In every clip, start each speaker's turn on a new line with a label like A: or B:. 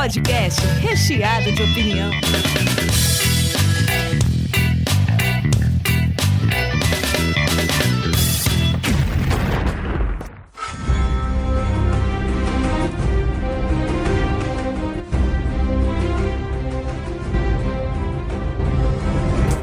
A: podcast recheado de opinião.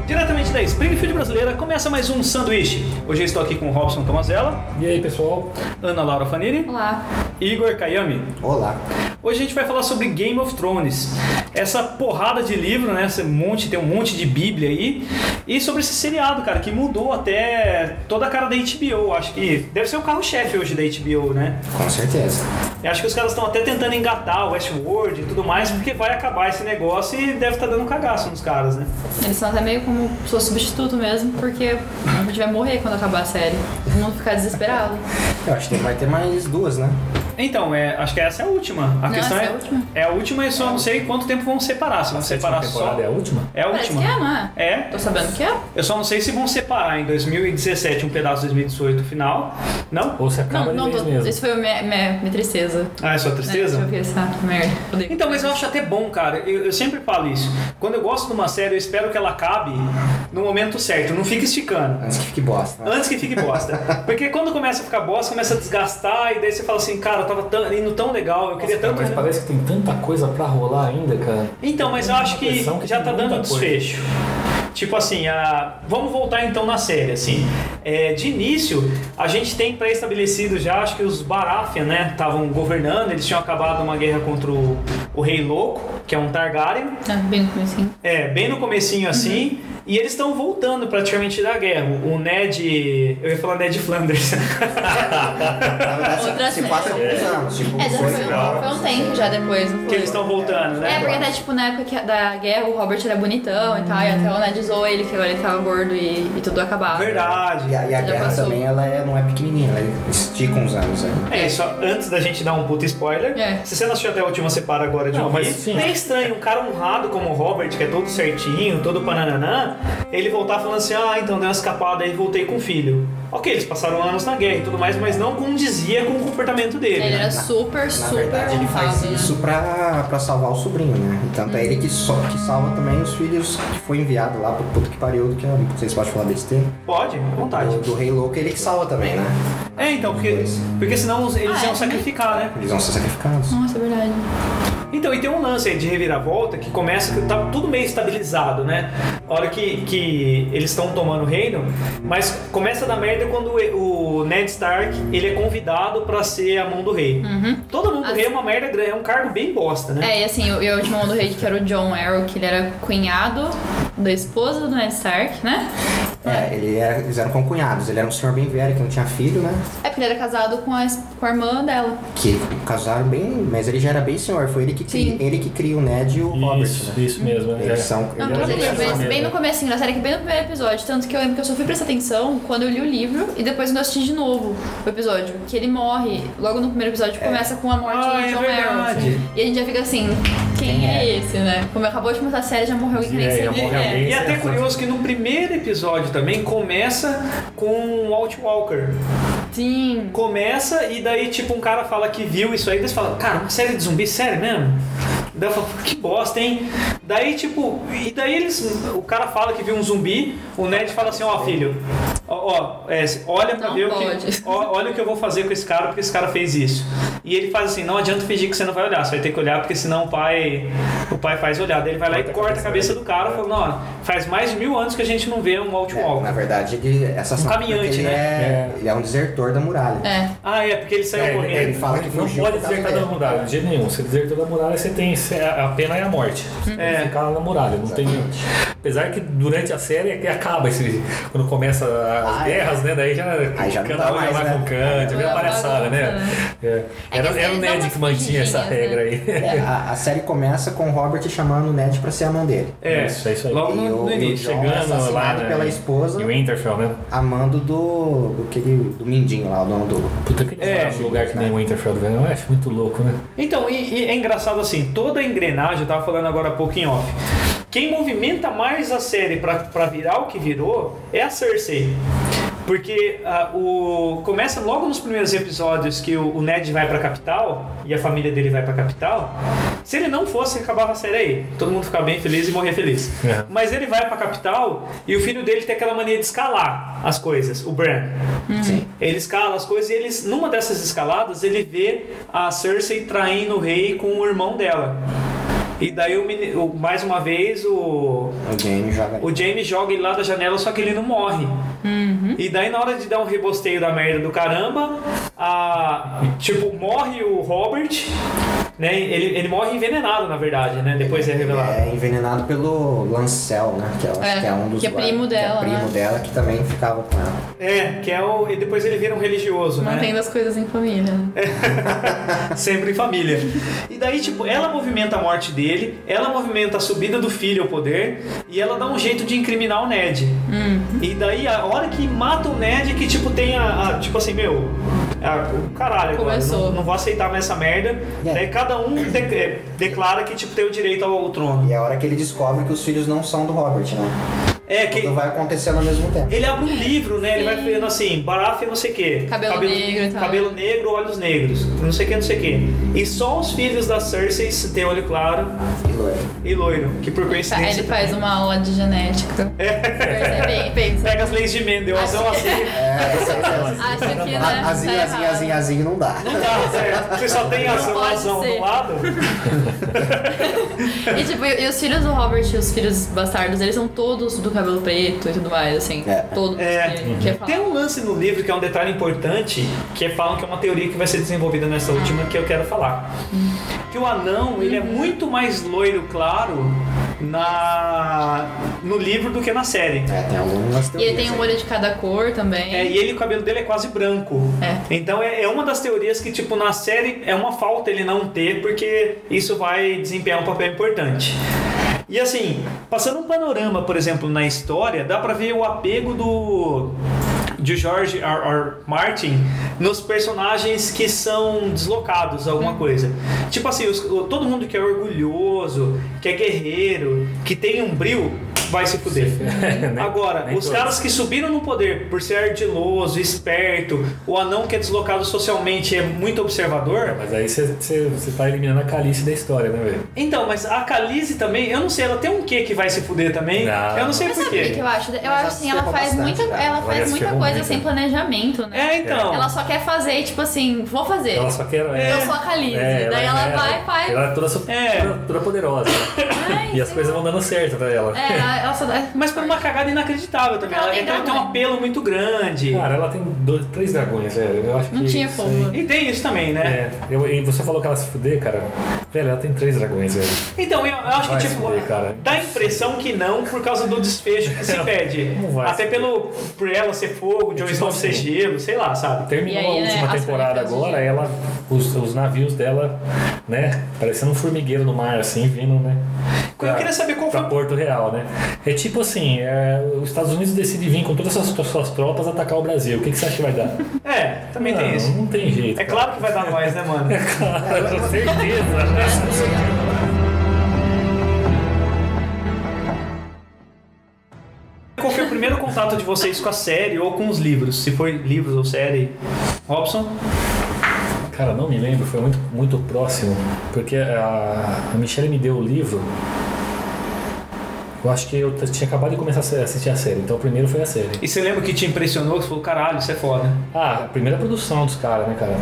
B: Diretamente da Springfield Brasileira, começa mais um sanduíche. Hoje eu estou aqui com Robson Tomazella,
C: E aí, pessoal?
B: Ana Laura Fanini
D: Olá.
B: Igor Kayami.
E: Olá.
B: Hoje a gente vai falar sobre Game of Thrones. Essa porrada de livro, né? Esse monte, tem um monte de bíblia aí. E sobre esse seriado, cara, que mudou até toda a cara da HBO. Acho que deve ser o carro-chefe hoje da HBO, né?
E: Com certeza.
B: Eu acho que os caras estão até tentando engatar o Westworld e tudo mais, porque vai acabar esse negócio e deve estar dando cagaço nos caras, né?
D: Eles são até meio como sua substituto mesmo, porque a gente vai morrer quando acabar a série. Todo mundo ficar desesperado.
E: Eu acho que vai ter mais duas, né?
B: Então, é, acho que essa é a última. A
D: Não,
B: questão
D: essa
B: é,
D: é a última?
B: é a última e só não sei quanto tempo vão separar. Se vão separar
C: Sétima
B: só.
C: é a última?
B: É a
D: Parece
B: última.
D: que é, não é?
B: É.
D: Tô sabendo que é?
B: Eu só não sei se vão separar em 2017 um pedaço de 2018 o final. Não?
C: Ou se acaba
D: Não,
C: de
D: não,
C: mesmo?
D: isso foi minha, minha, minha tristeza.
B: Ah, é só
D: Né?
B: tristeza?
D: Deixa eu ver essa merda.
B: Então, mas eu acho até bom, cara. Eu, eu sempre falo isso. Quando eu gosto de uma série, eu espero que ela acabe no momento certo. Não fique esticando.
E: Antes que fique bosta.
B: Antes que fique bosta. Porque quando começa a ficar bosta, começa a desgastar e daí você fala assim, cara, tava tão- indo tão legal, eu queria
C: Nossa,
B: tanto.
C: mas parece que tem tanta coisa pra rolar ainda, cara.
B: Então, mas eu acho que
C: que
B: já tá dando desfecho. Tipo assim, a... vamos voltar então na série, assim. É, de início, a gente tem pré-estabelecido já, acho que os Baratheon, né, estavam governando, eles tinham acabado uma guerra contra o, o Rei Louco, que é um Targaryen.
D: Ah, bem no comecinho.
B: É, bem no comecinho assim, e eles estão voltando praticamente da guerra. O Ned, eu ia falar Ned Flanders.
E: Na verdade,
D: Outras
E: se, se passa alguns anos. Tipo,
D: É, já
E: foi-
D: foi, um, foi um tempo já depois, não foi?
B: que eles estão voltando, né?
D: É, porque até tipo na época da guerra o Robert era bonitão e tal, e até o Ned zoou ele que agora ele tava gordo e, e tudo acabava.
B: Verdade.
E: E a, e a guerra
D: passou.
E: também ela é, não é pequenininha, ela estica uns anos aí.
B: É, só antes da gente dar um puta spoiler,
D: É.
B: se você não assistiu até a última, você para agora de
C: Não,
B: ouvir.
C: mas.
B: É estranho, um cara honrado como o Robert, que é todo certinho, todo pananã, ele voltar falando assim, ah, então deu uma escapada e voltei com o filho. Ok, eles passaram anos na guerra e tudo mais, mas não condizia com o comportamento dele.
D: Ele
B: né?
D: era super,
E: Na
D: super
E: verdade, ele faz
D: né?
E: isso pra, pra salvar o sobrinho, né? E tanto é ele que, só, que salva também os filhos que foi enviado lá pro puto que pariu, que eu não sei se pode falar besteira.
B: Pode, à vontade.
E: Do, do Rei Louco, ele que salva também, né?
B: É, então, porque, porque senão eles
D: Ah, é,
B: iam
D: também?
B: sacrificar, né?
E: Eles vão ser sacrificados.
D: Nossa, é verdade.
B: Então, e tem um lance aí de reviravolta que começa, que tá tudo meio estabilizado, né? A hora que, que eles estão tomando o reino, mas começa a dar merda quando o Ned Stark, ele é convidado pra ser a mão do rei. Todo mundo do
D: As-
B: rei é uma merda grande, é um cargo bem bosta, né?
D: É, e assim, eu, eu tinha um do rei que era o John Arrow, que ele era cunhado da esposa do Ned Stark, né?
E: É, ele era, eles eram concunhados. Ele era um senhor bem velho que não tinha filho, né?
D: É porque ele era casado com a, com a irmã dela.
E: Que casaram bem, mas ele já era bem senhor. Foi ele que cria,
D: Sim.
E: ele que cria o Ned e o Robert.
C: Isso,
E: Né?
C: isso mesmo.
E: Eles
C: é.
E: são.
D: Não,
C: Ele
D: mas
C: era
D: ele,
C: bem
D: bem,
C: mesmo.
D: bem no comecinho da série, que bem no primeiro episódio. Tanto que eu lembro que eu só fui prestar atenção quando eu li o livro e depois quando eu assisti de novo o episódio. Que ele morre. Logo no primeiro episódio começa com a morte
B: Ah,
D: do
B: é
D: John
B: verdade.
D: Arrow. E a gente já fica assim, quem, é? esse, né? Como acabou de começar a série, já morreu alguém que nem
C: É, já morreu
D: é.
C: alguém.
B: E até
C: é
B: curioso que no primeiro episódio também começa com o Walt Walker.
D: Sim.
B: Começa e daí, tipo, um cara fala que viu isso aí, daí você fala, cara, uma série de zumbi, sério mesmo? Daí eu falo, que bosta, hein? Daí, tipo, e daí eles. O cara fala que viu um zumbi, o Ned fala assim, ó, filho, ó, ó, é, olha pra
D: Não
B: ver o
D: pode.
B: que. ó, olha o que eu vou fazer com esse cara, porque esse cara fez isso. E ele faz assim, não adianta fingir que você não vai olhar, você vai ter que olhar, porque senão o pai. O pai faz olhar. Daí ele vai lá e
C: Corta a
B: corta a
C: cabeça
B: cabeça do cara e fala, não, faz mais de mil anos que a gente não vê um Walt
E: É,
B: Walker.
E: na verdade, ele, essa
B: Um caminhante,
E: porque ele
B: né?
E: É, Ele é um desertor da muralha.
D: É.
B: Ah, é, porque ele saiu
C: É,
B: correndo.
E: Ele fala que
C: Não
E: fugiu
C: pode desertar da muralha, de jeito nenhum. Se desertou da muralha, você tem a pena é a morte. Você tem
B: É.
C: ficar lá na muralha. Não tem... Apesar que durante a série é que acaba esse. Quando começa as
E: Ah, é.
C: guerras, né? Daí já.
E: Aí já
C: cada um
E: mais,
C: vai
E: né?
C: com canto, vem a
D: É,
C: palhaçada, né? É.
D: É
C: Era, era o Ned que mantinha essa
D: fugidinhas,
C: regra
D: né?
C: aí.
E: É, a, a série começa com o Robert chamando o Ned pra ser a mão dele.
B: É,
C: Isso, é isso aí.
B: Logo
E: E
B: no,
E: o-
B: no
E: o
B: início.
E: John é
C: Chegando lá,
E: assassinado
C: né?
E: pela esposa,
C: E o Winterfell, né?
E: amando do, do, aquele, do Mindinho lá, o dono do...
C: Puta que
B: É.
C: é, um lugar que nem o Winterfell, velho. Eu acho muito louco, né?
B: Então, e, e é engraçado assim, toda a engrenagem, eu tava falando agora há pouco em off. Quem movimenta mais a série pra, pra virar o que virou é a Cersei. Porque ah, o começa logo nos primeiros episódios que o, o Ned vai pra capital e a família dele vai pra capital. Se ele não fosse, acabava a série aí. Todo mundo ficava bem feliz e morrer feliz.
C: É.
B: Mas ele vai pra capital e o filho dele tem aquela mania de escalar as coisas, o Bran.
E: Sim.
B: Ele escala as coisas e eles, numa dessas escaladas, ele vê a Cersei traindo o rei com o irmão dela. E daí, o, o- mais uma vez, o,
E: O Jamie joga.
B: o James joga ele lá da janela, só que ele não morre. E daí, na hora de dar um rebosteio da merda do caramba, a, tipo, morre o Robert, né? Ele, ele morre envenenado, na verdade, né? Depois é revelado.
E: É envenenado pelo Lancel, né? Que, eu acho
D: É,
E: que é um dos
D: que é primo dela,
E: Que é primo
D: né?
E: dela, que também ficava com ela.
B: É, que é o. E depois ele vira um religioso, né?
D: Mantendo as coisas em família.
B: Sempre em família. E daí, tipo, ela movimenta a morte dele, ela movimenta a subida do filho ao poder e ela dá um jeito de incriminar o Ned. E daí, a hora que mata o Ned, que, tipo, tem a. a- tipo assim, meu. O caralho, agora,
D: Começou.
B: não, não vou aceitar mais essa merda.
E: É.
B: Daí cada um de- é, declara que, tipo, tem o direito ao, ao trono.
E: E é a hora que ele descobre que os filhos não são do Robert, né?
B: É, que.
E: Tudo vai acontecendo ao mesmo tempo.
B: Ele abre um livro, né? Ele vai vendo assim, Baratheon não sei o quê.
D: Cabelo negro e tal.
B: Cabelo negro, olhos negros. Não sei o que, não sei o que. E só os filhos da Cersei têm olho claro
E: E loiro.
B: e loiro. Que por coincidência.
D: ele faz uma aula de genética. É pensa.
B: Pega as leis de Mendelssohn assim.
E: É, isso aí, isso aí.
D: Acho que, né?
E: Azinho, azinho, azinho, azinho não dá.
B: Não dá, certo? Você só tem a
D: Não pode
B: razão
D: ser.
B: do lado.
D: E tipo, e, e os filhos do Robert, os filhos bastardos, eles são todos do cabelo preto e tudo mais, assim.
E: É.
D: Todos
B: É.
D: que, que é
B: Tem um lance no livro que é um detalhe importante, que é, falam que é uma teoria que vai ser desenvolvida nessa última que eu quero falar. Que o anão, ele é muito mais loiro claro na no livro do que na série.
E: É, tem algumas
D: E
E: teorias.
D: ele tem um olho de cada cor também.
B: É, e ele, o cabelo dele é quase branco.
D: É.
B: Então é, é uma das teorias que, tipo, na série é uma falta ele não ter, porque isso vai desempenhar um papel importante. E assim, passando um panorama, por exemplo, na história, dá pra ver o apego do de George R. R. Martin nos personagens que são deslocados, alguma coisa. Tipo assim, os- todo mundo que é orgulhoso, que é guerreiro, que tem um brilho, vai se fuder. Agora,
C: nem
B: os
C: todos.
B: caras que subiram no poder por ser ardiloso, esperto, o anão que é deslocado socialmente é muito observador.
C: Mas aí você- você você tá eliminando a calice da história, né, velho?
B: Então, mas a Khaleesi também, eu não sei, ela tem um quê que vai se fuder também?
C: Não.
B: Eu não sei
D: Mas
B: por
D: que
B: quê.
D: que eu acho? Eu
E: Mas
D: acho assim, ela faz
E: bastante,
D: muita, ela faz muita
C: ferrou
D: coisa sem planejamento, né?
B: É, então.
D: Ela só quer fazer, tipo assim, vou fazer.
C: Ela só quer. é,
D: Eu sou a Khaleesi.
C: é,
D: Daí ela
C: é,
D: vai e faz.
C: Ela é toda, su-
B: É.
C: toda, toda poderosa.
D: Ai,
C: e as coisas vão dando certo pra ela.
D: É, ela, ela só dá.
B: Mas por uma cagada inacreditável também.
D: Ela
B: Ela,
D: tem
B: então ela tem um apelo muito grande.
C: Cara, ela tem dois, três dragões, velho. Eu acho que
D: Não tinha como.
C: aí-
B: E tem isso também, né?
C: É, eu, e você falou que ela se fuder, cara. Velho, ela tem três dragões, velho.
B: Então, eu, eu acho
C: Vai
B: que, tipo,
C: fuder, cara.
B: dá a impressão que não por causa do desfecho que se pede.
C: não vai
B: Até
C: se
B: pelo, por ela ser fogo,
C: tipo
B: Snow ser
C: assim,
B: gelo, sei lá, sabe?
C: Terminou
D: aí,
C: a
D: né,
C: última
D: as
C: temporada agora, ela. Os, os navios dela, né? Parecendo um formigueiro no mar, assim, vindo, né?
B: Eu queria saber qual
C: pra
B: foi-
C: Porto Real, né? É tipo assim, é, os Estados Unidos decidem vir com todas as suas, suas tropas atacar o Brasil. O que, que você acha que vai dar?
B: É, também
C: não,
B: tem isso.
C: Não tem jeito.
B: É claro que vai dar nós, né, mano?
C: Cara, com certeza.
B: Contato de vocês com a série ou com os livros? Se foi livros ou série? Robson?
C: Cara, não me lembro, foi muito, muito próximo. Porque a, a Michelle me deu o livro. Eu acho que eu tinha acabado de começar a assistir a série, então o primeiro foi a série.
B: E você lembra que te impressionou? Você falou, caralho, isso é foda.
C: Ah, a primeira produção dos caras, né, cara?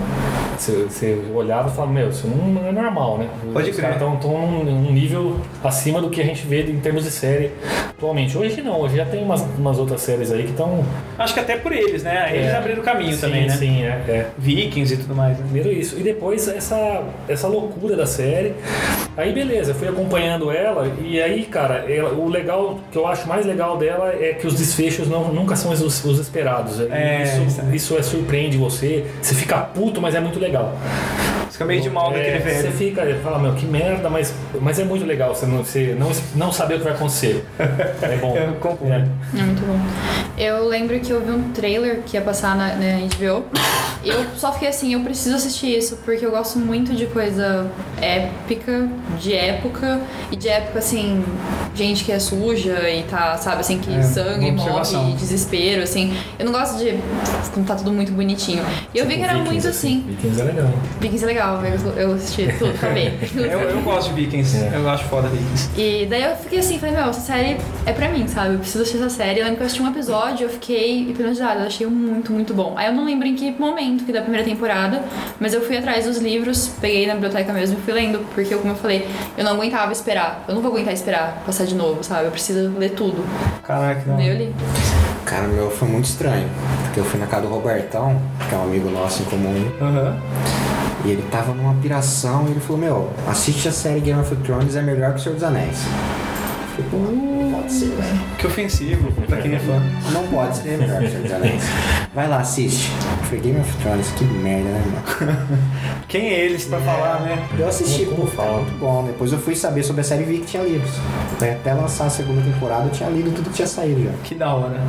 C: Você, você olhava e falava, meu, isso não é normal, né?
B: Pode
C: Os
B: crer.
C: caras estão num, nível acima do que a gente vê em termos de série atualmente. Hoje não, hoje já tem umas, umas outras séries aí que estão.
B: Acho que até por eles, né? Eles abriram o caminho
C: sim,
B: também, né?
C: Sim, é, é.
B: Vikings e tudo mais, né?
C: Primeiro isso. E depois essa, essa loucura da série. Aí beleza, fui acompanhando ela e aí, cara, ela- o legal, que eu acho mais legal dela é que os desfechos não, nunca são os, os esperados.
B: É,
C: isso,
B: isso é.
C: isso é surpreende você, você fica puto, mas é muito legal.
B: Fica meio de mal
C: É,
B: daquele
C: Você
B: velho.
C: fica, fala, meu, que merda, mas, mas é muito legal você não, você não, não saber o que vai acontecer. É bom.
B: Eu concordo.
C: É.
D: É muito bom. Eu lembro que eu vi um trailer que ia passar na, na HBO. E eu só fiquei assim, eu preciso assistir isso, porque eu gosto muito de coisa épica, de época, e de época assim, gente que é suja e tá, sabe, assim, que
B: É,
D: sangue morre, desespero, assim. Eu não gosto de quando tá tudo muito bonitinho. E eu vi que era
C: Vikings,
D: muito assim.
C: Vikings é legal.
D: Vikings é legal, eu, eu assisti tudo, acabei.
B: Eu, eu gosto de Vikings.
C: É.
B: Eu acho foda Vikings.
D: E daí eu fiquei assim, falei, meu, essa série é pra mim, sabe? Eu preciso assistir essa série. Eu lembro que eu assisti um episódio, eu fiquei hipnotizada, eu achei muito, muito bom. Aí eu não lembro em que momento que da primeira temporada, mas eu fui atrás dos livros, peguei na biblioteca mesmo e fui lendo, porque como eu falei, eu não aguentava esperar. Eu não vou aguentar esperar passar de novo, sabe? Eu preciso ler tudo.
B: Caraca, não.
D: Eu li.
E: Cara, meu foi muito estranho. Porque eu fui na casa do Robertão, que é um amigo nosso em comum,
B: Aham.
E: E ele tava numa piração e ele falou, meu, assiste a série Game of Thrones, é melhor que o Senhor dos Anéis. Eu falei, pode ser, velho.
B: Que ofensivo pra quem é fã.
E: Não pode ser melhor que Senhor dos Anéis. Vai lá, assiste. Falei, Game of Thrones, que merda, né, mano?
B: Quem é eles pra falar, né?
E: Eu assisti, pô, cara,
C: fala?
E: muito bom. Depois eu fui saber sobre a série e vi que tinha livros. Até lançar a segunda temporada eu tinha lido tudo que tinha saído já.
B: Que da hora.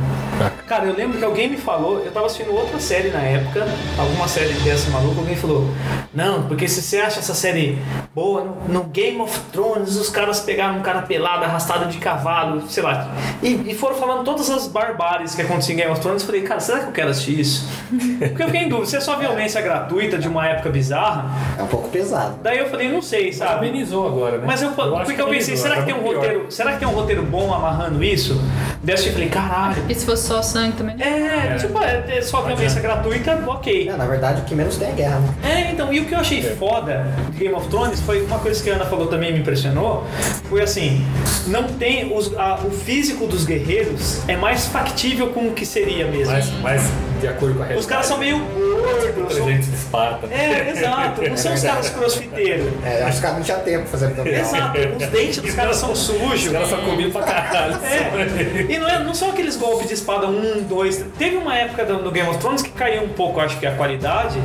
B: Cara, eu lembro que alguém me falou, eu tava assistindo outra série na época, alguma série dessa maluca, alguém falou, não, porque se você acha essa série boa, no, no Game of Thrones os caras pegaram um cara pelado, arrastado de cavalo, sei lá, e, e foram falando todas as barbáries que aconteciam em Game of Thrones, eu falei, cara, será que eu quero assistir isso? Porque eu fiquei em dúvida, se é só violência gratuita de uma época bizarra,
E: É um pouco pesado.
B: daí eu falei, não sei, sabe?
C: Amenizou agora, né?
B: Mas eu,
C: acho
B: porque
C: que
B: eu pensei,
C: amenizou,
B: será que
C: tá
B: tem um
C: pior.
B: roteiro, será que tem um roteiro bom amarrando isso? Daí eu falei, caralho,
D: E se fosse só sangue também?
B: é, tipo, é, é só violência gratuita, ok.
E: É, na verdade, o que menos tem é guerra, né?
B: É, então, e o que eu achei foda de Game of Thrones foi uma coisa que a Ana falou também me impressionou, foi assim, não tem, os, a- o físico dos guerreiros é mais factível com o que seria mesmo.
C: De acordo com a realidade.
B: Os caras são meio gordos, são-
C: 300 de Esparta.
B: É, exato, não são os caras crossfiteiros.
E: É, acho que não tinha tempo pra fazer abdominal.
B: Exato, os dentes dos caras são sujos.
C: Os caras só comiam pra caralho.
B: É. E não, é, não são aqueles golpes de espada um, dois. Teve uma época do, no Game of Thrones que caiu um pouco, acho que a qualidade,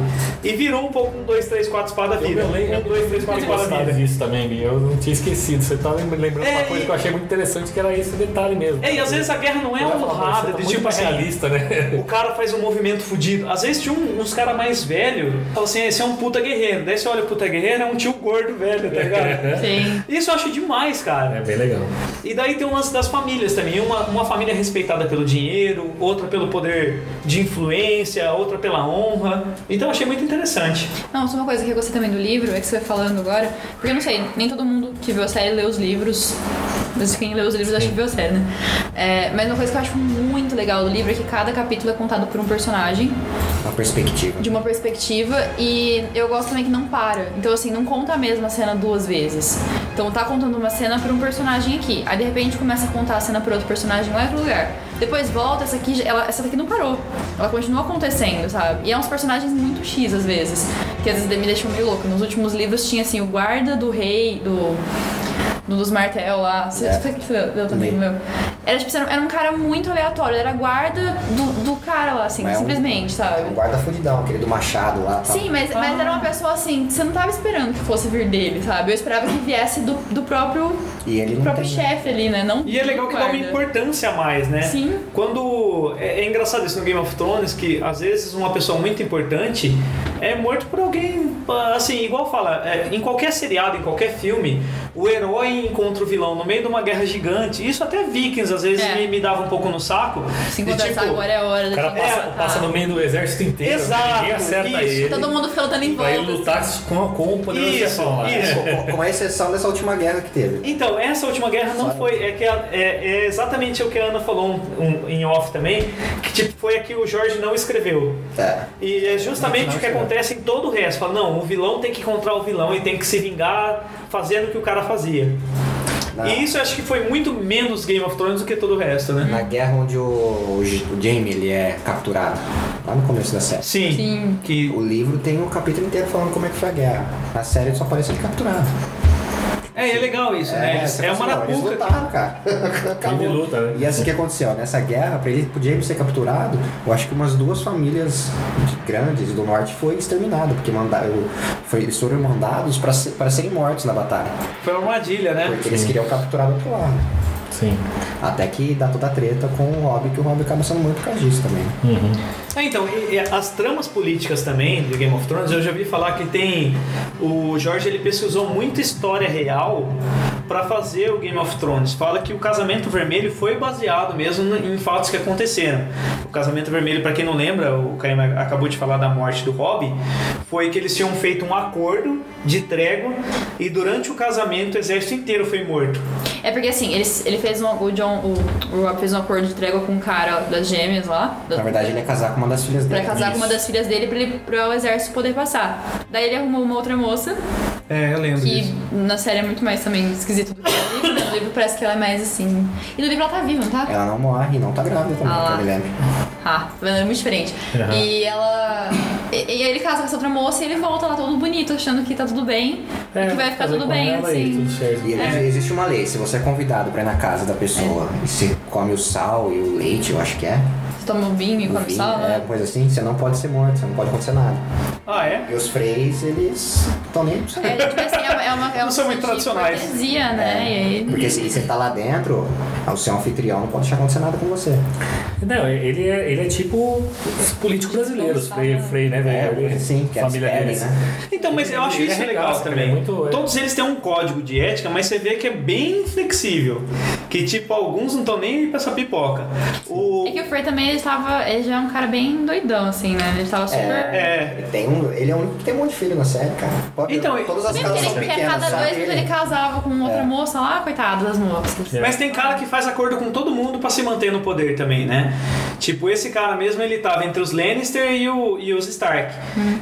B: e virou um pouco um, dois, três, quatro espada
C: Eu,
B: vida.
C: eu lembro,
B: Um, dois, três, quatro espada vida.
C: disso também. Eu não tinha esquecido. Você tá lembra- lembrando
B: É,
C: uma coisa
B: e-
C: que eu achei muito interessante, que era esse detalhe mesmo.
B: É, e às vezes a guerra não é honrada,
C: "Pô,
B: de
C: tá
B: tipo
C: muito
B: assim.
C: realista, né?
B: O cara faz um movimento fudido. Às vezes tinha um- uns caras mais velhos, fala assim, esse é um puta guerreiro. Daí você olha o puta guerreiro, é um tio gordo velho, tá ligado?
D: Sim.
B: Isso eu acho demais,
C: É
B: cara.
C: bem legal.
B: E daí tem o lance das famílias também. Uma, uma família respeitada pelo dinheiro, outra pelo poder de influência, outra pela honra. Então eu achei muito interessante.
D: Não, só uma coisa que eu gostei também do livro, é que você vai falando agora, porque eu não sei, nem todo mundo que viu a série lê os livros, mas quem lê os livros acho que viu a série, né? É, mas uma coisa que eu acho muito legal do livro é que cada capítulo é contado por um personagem,
E: Uma perspectiva.
D: de uma perspectiva, e eu gosto também que não para. Então, assim, não conta a mesma cena duas vezes. Então, tá contando uma cena pra um personagem aqui, aí de repente começa a contar a cena pra outro personagem lá em outro lugar. Depois volta, essa aqui, ela, essa daqui não parou. Ela continua acontecendo, sabe? E é uns personagens muito X às vezes, que às vezes me deixam meio louca. Nos últimos livros tinha assim o guarda do rei, do. Do dos martel lá. Você,
E: É.
D: você, você leu também, meu? Era tipo, era um cara muito aleatório, era guarda do, do cara lá, assim,
E: Mas é um-
D: simplesmente,
E: É
D: sabe?
E: um guarda fudidão, aquele do machado lá. tal.
D: Sim, mas, mas era uma pessoa assim, que você não tava esperando que fosse vir dele, sabe? Eu esperava que viesse do, do próprio,
E: E ele
D: do próprio chefe ali, né? Não
B: E é legal que dá uma importância a mais, né?
D: Sim.
B: Quando. É, é engraçado isso no Game of Thrones, que às vezes uma pessoa muito importante é morto por alguém. Assim, igual fala, é, em qualquer seriado, em qualquer filme, o herói encontra o vilão no meio de uma guerra gigante. Isso até Vikings às vezes
D: É.
B: me, me dava um pouco no saco.
D: Se
B: de
D: conversar
B: tipo,
D: agora é a hora
C: O
D: da
C: cara passa,
D: matar.
C: passa no meio do exército inteiro, né?
B: Exato,
C: ninguém acerta
B: isso.
C: ele.
D: Todo mundo fica lutando em volta.
C: lutar
D: assim.
C: com, com o poderoso
B: Isso,
C: lá.
B: isso.
E: Com, com exceção dessa última guerra que teve.
B: Então, essa última guerra não
E: Sabe?
B: foi. É, que a- é, é exatamente o que a Ana falou um- um- em off também, que tipo, foi a que o Jorge não escreveu.
E: É.
B: E é justamente o que acontece em todo o resto. Fala, não, o vilão tem que encontrar o vilão e tem que se vingar fazendo o que o cara fazia.
E: Na,
B: E isso eu acho que foi muito menos Game of Thrones do que todo o resto, né?
E: na guerra onde o, o o Jaime ele é capturado. Lá no começo da série.
B: Sim.
D: Sim.
B: Que
E: O livro tem um capítulo inteiro falando como é que foi a guerra. Na série ele só aparece ele capturado.
B: É, é legal isso, né? Eles-
E: você
B: É,
E: fala
B: uma
E: assim, ó, Eles
B: arapuca.
E: lutaram, cara.
C: Ele
E: Acabou.
C: luta, né?
E: E assim que aconteceu? Nessa guerra, pra ele, James ser capturado, eu acho que umas duas famílias grandes do norte foi exterminado, porque manda, eu- foi, eles foram mandados pra, ser- pra serem mortos na batalha.
B: Foi uma armadilha, né?
E: Porque eles queriam capturar do outro lado.
C: Sim.
E: Até que dá toda a treta com o Rob, que o Rob acaba sendo muito por causa disso também.
C: Uhum.
B: É, então, e- e as tramas políticas também de Game of Thrones, eu já vi falar que tem. O Jorge ele pesquisou muita história real pra fazer o Game of Thrones. Fala que o casamento vermelho foi baseado mesmo em fatos que aconteceram. O casamento vermelho, pra quem não lembra, o Caio acabou de falar da morte do Robb, foi que eles tinham feito um acordo de trégua e durante o casamento o exército inteiro foi morto.
D: É porque assim, ele, ele fez um. O John. O, o Rob fez um acordo de trégua com um cara das gêmeas lá. da-
E: Na verdade, ele ia casar com uma das filhas
D: Pra
E: dele.
D: casar com uma das filhas dele pra, ele, pra o exército poder passar. Daí ele arrumou uma outra moça,
B: É, eu lembro
D: que na série é muito mais também esquisito do que no livro, né? No livro parece que ela é mais assim. E no livro ela tá viva, não tá?
E: Ela não morre, não tá grávida também,
D: Ah
E: que eu me lembro.
D: Ah, tá vendo? É muito diferente.
C: Aham.
D: E ela. E, e ele casa com essa outra moça e ele volta lá todo bonito, achando que tá tudo bem. e que vai ficar tudo bem,
C: e
D: assim.
C: tudo certo.
E: E ele- existe uma lei, se você é convidado pra ir na casa da pessoa e você come o sal e o leite, eu acho que é,
D: Você toma um vinho e
E: o
D: come
E: vinho,
D: sal,
E: é,
D: né?
E: coisa assim, você não pode ser morto, você não pode acontecer nada.
B: Ah, é?
E: E os freis, eles estão nem pra.
D: É, tipo assim, é uma, é uma, é
B: são muito tradicionais.
D: cortesia, né? E aí.
E: Porque se você tá lá dentro, o seu anfitrião não pode deixar acontecer nada com você.
C: Não, ele é, ele é tipo os políticos brasileiros, Frei, Frei né, velho? Ele-
E: sim, que
C: família
E: eles pedem,
C: deles.
E: né?
B: Então, mas eu acho
C: Ele
B: isso legal também.
C: ele é muito- é.
B: Todos eles têm um código de ética, mas você vê que é bem flexível. Que, tipo, alguns não estão nem aí pra essa pipoca. O...
D: É que o Frey também ele tava. Ele já é um cara bem doidão, assim, né? Ele tava super.
B: É,
E: Tem um, ele é o único que tem um monte de filho na série, cara. Pode,
B: Então,
E: todas as casas são
D: ele, que a
E: pequenas,
D: cada
E: sabe?
D: dois minutos ele casava com outra
E: É.
D: moça lá, coitado das moças.
C: É.
B: Mas tem cara que faz acordo com todo mundo pra se manter no poder também, né? Tipo, esse cara mesmo, ele tava entre os Lannister e, o- e os Stark.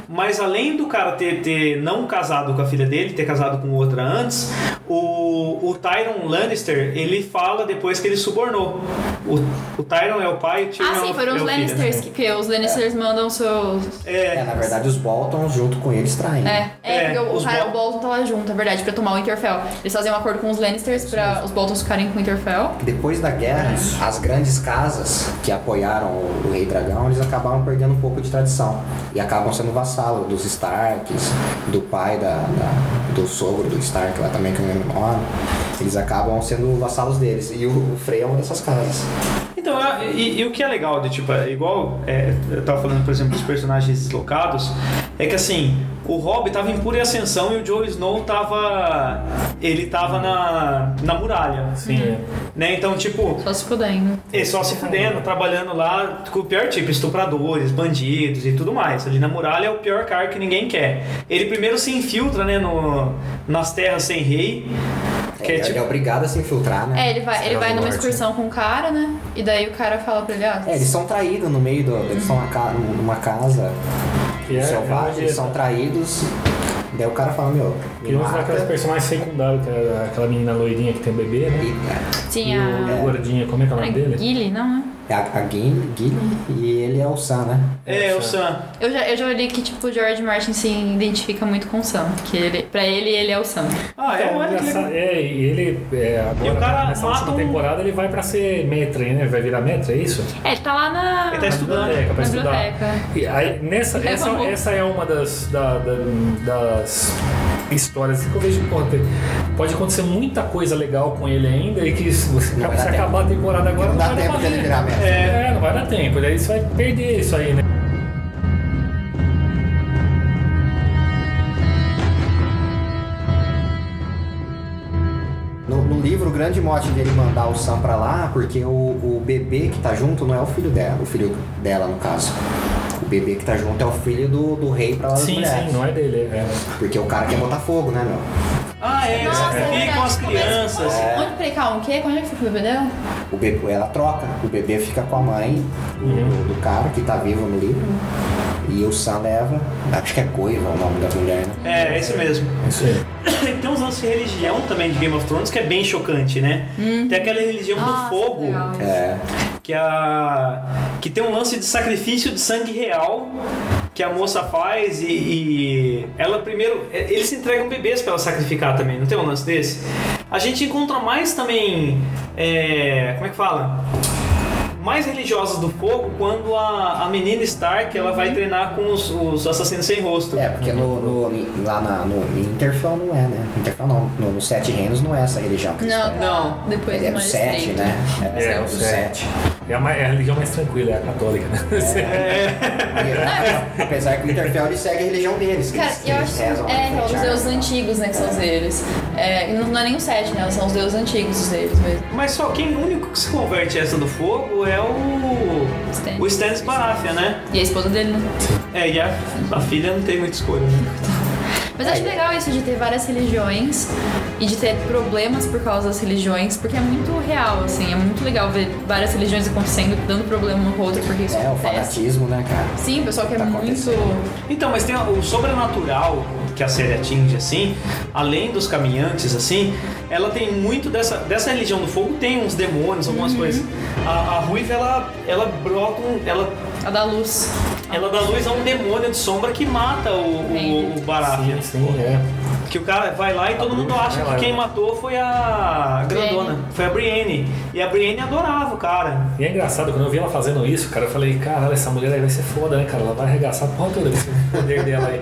B: Mas além do cara ter, ter não casado com a filha dele, ter casado com outra antes, o, o Tyron Lannister, ele fala depois que ele subornou. O, o Tyron é o pai e o Tyrion
D: Ah,
B: é
D: sim, foram
B: é
D: os
B: o filho, né?
D: Lannisters, que, que os Lannisters mandam seus.
B: É,
E: É, na verdade, os Bolton junto com eles traem.
D: É, é,
B: É,
D: porque o,
B: os
D: cara,
B: Bol-
D: o Bolton lá junto, é verdade, pra tomar o Winterfell. Eles fazem um acordo com os Lannisters pra os Boltons ficarem com o Winterfell.
E: Depois da guerra, as grandes casas que apoiaram o, o Rei Dragão, eles acabaram perdendo um pouco de tradição. E acabam sendo vassalo dos Starks, do pai da, da- do sogro do Stark lá também, que lembro o nome. Eles acabam sendo vassalos deles. E o, o Frey é uma dessas casas.
B: Então, é- e, e o que é legal de tipo, é igual é, eu tava falando, por exemplo, dos personagens deslocados, é que assim, o Robb tava em pura ascensão e o Jon Snow tava. Ele tava na, na muralha.
C: Sim, é.
B: Né? Então, tipo,
D: Só se fudendo.
B: ele só se fudendo, trabalhando lá com o pior tipo, estupradores, bandidos e tudo mais. Ali na muralha é o pior cara que ninguém quer. Ele primeiro se infiltra, né, no, nas terras sem rei. Que é,
E: ele,
B: tipo,
E: ele é obrigado a se infiltrar, né?
D: É, ele vai, ele vai numa excursão com o cara, né? E daí o cara fala pra ele, ah,
E: É, eles são traídos no meio do. Eles estão numa casa
C: é-
E: selvagem,
C: é-
E: eles são traídos. Daí o cara fala, meu, me
C: Que usa
E: mata.
C: aqueles personagens secundários, que é aquela menina loirinha que tem um bebê, né?
E: E,
D: tinha
C: E o gordinho, como é que é o
D: a
C: nome dele?
D: Gilly, não, né?
E: É a, a Gilly, Gilly, e ele é o Sam, né?
B: é, o Sam.
D: Eu já, eu já li que, tipo, o George Martin se identifica muito com o Sam. Que ele, pra ele, ele é o Sam.
B: Ah, é,
C: Então, engraçado-
B: legal.
C: é, e ele é, agora,
B: E o cara
C: nessa última
B: um-
C: temporada, ele vai pra ser metre, né? Vai virar metre, é isso?
D: É, ele tá lá na.
B: Ele tá estudando.
C: biblioteca, pra
D: Na
C: estudar.
D: biblioteca.
C: E aí, nessa,
D: É,
C: essa, essa é uma das, da- da- das histórias que eu vejo pô, tem- pode acontecer muita coisa legal com ele ainda e que se, você,
E: Não
C: se acabar a temporada agora
E: não dá
C: vai
E: tempo dele virar mestre.
C: É, não vai dar tempo. Daí você vai perder isso aí, né?
E: No, no livro, o grande mote dele mandar o Sam pra lá, porque o, o bebê que tá junto não é o filho dela, o filho dela, no caso. O bebê que tá junto é o filho do, do rei pra lá das
C: Sim,
E: mulheres.
C: sim, não é dele. É.
E: Porque o cara quer botar fogo, né, meu?
B: Ah, é,
D: Nossa, é verdade.
B: as crianças.
D: Onde, peraí, calma, o quê? Quando é que foi pro bebê dela?
E: O bebê, ela troca. O bebê fica com a mãe do,
C: Uhum.
E: do cara que tá vivo no livro. E o Sam leva. Acho que é Coiva o nome da mulher, né?
B: É, é isso mesmo.
C: Isso aí.
B: Tem uns lances de religião também de Game of Thrones que é bem chocante, né? Tem aquela religião
D: Nossa,
B: do fogo.
E: É.
B: que a que tem um lance de sacrifício de sangue real que a moça faz e, e ela primeiro eles entregam bebês para ela sacrificar também, não tem um lance desse? A gente encontra mais também é, como é que fala? Mais religiosas do fogo quando a, a menina Stark ela vai treinar com os, os assassinos sem rosto.
E: É, porque no, no- lá na, no Interfell não é, né? Interfell não. No, no Sete Reinos não é essa religião.
D: Não,
B: Não.
D: Depois
E: Ele é do
D: mais
E: Sete,
D: estreito.
E: né? É,
C: É,
E: é
C: o Sete.
E: Sete.
C: É a, mais- é a religião mais tranquila, é a católica, né?
E: E, apesar que o Interfell ele segue a religião deles. que
D: Cara,
E: eles,
D: eu
E: eles
D: acho que é, é os deuses antigos, né, que são os deles. É, não não é nem o sete, né? São os deuses antigos os deles mesmo.
B: Mas só quem o único que se converte essa do fogo é o
D: Stannis.
B: o Stannis Baratheon, né?
D: E a esposa dele, né?
B: É, e a, a filha não tem muita escolha. Né?
D: Mas eu acho legal isso de ter várias religiões e de ter problemas por causa das religiões, porque é muito real, assim, é muito legal ver várias religiões acontecendo, dando problema uma com a outra, porque isso
E: É, o fanatismo, né, cara?
D: Sim, o pessoal que é
E: Tá
D: muito.
E: acontecendo.
B: Então, mas tem o sobrenatural que a série atinge, assim, além dos caminhantes, assim, ela tem muito dessa, dessa religião do fogo, tem uns demônios, algumas coisas. A, a Ruiva, ela, ela brota um, ela,
D: A da luz.
B: ela dá luz a um demônio de sombra que mata o, o, o Baratheon.
C: Sim, sim, é.
B: Que o cara vai lá e todo mundo acha
C: né,
B: que quem matou foi a grandona,
D: Brienne.
B: foi a Brienne. E a Brienne adorava o cara.
C: E é engraçado, quando eu vi ela fazendo isso, cara, eu falei, caralho, essa mulher aí vai ser foda, né, cara? Ela vai arregaçar a porra toda esse poder dela aí.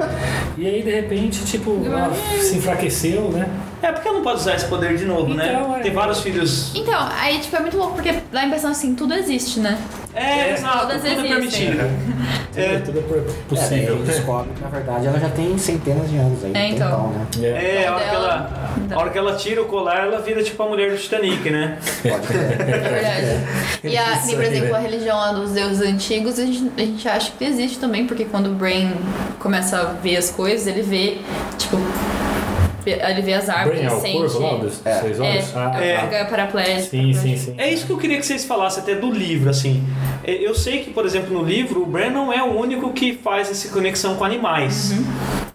C: E aí, de repente, tipo, ela se enfraqueceu, né?
B: É porque ela não pode usar esse poder de novo, né?
C: Então, é.
B: Tem vários filhos.
D: Então, aí, tipo, é muito louco, porque dá a impressão assim, tudo existe, né?
B: É, exato,
D: todas
B: tudo é
D: existem.
B: permitido.
C: É, tudo é
E: É,
C: possível.
E: daí descobre que na verdade ela já tem centenas de anos aí.
D: É, então.
E: pão, né?
B: É, a hora, que ela, a hora que ela tira o colar, ela vira tipo a mulher do Titanic, né?
E: Pode crer.
D: É verdade. E a, e, por exemplo,
C: né?
D: a religião lá dos deuses antigos, a gente, a gente acha que existe também, porque quando o Brain começa a ver as coisas, ele vê, tipo, vê as árvores,
C: Brain é o
D: sente.
C: corvo lá dos
E: É.
C: seis
D: É,
C: olhos? Ah,
B: É.
C: tá.
D: paraplégico.
C: Sim, sim, sim.
B: É isso que eu queria que vocês falassem até do livro, assim. É, Eu sei que, por exemplo, no livro, o Bran não é o único que faz essa conexão com animais.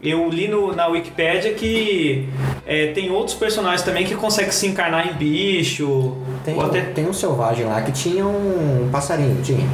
B: Eu li no- na Wikipédia que é, tem outros personagens também que conseguem se encarnar em bicho.
E: Tem,
B: até...
E: tem um selvagem lá que tinha um passarinho, tinha.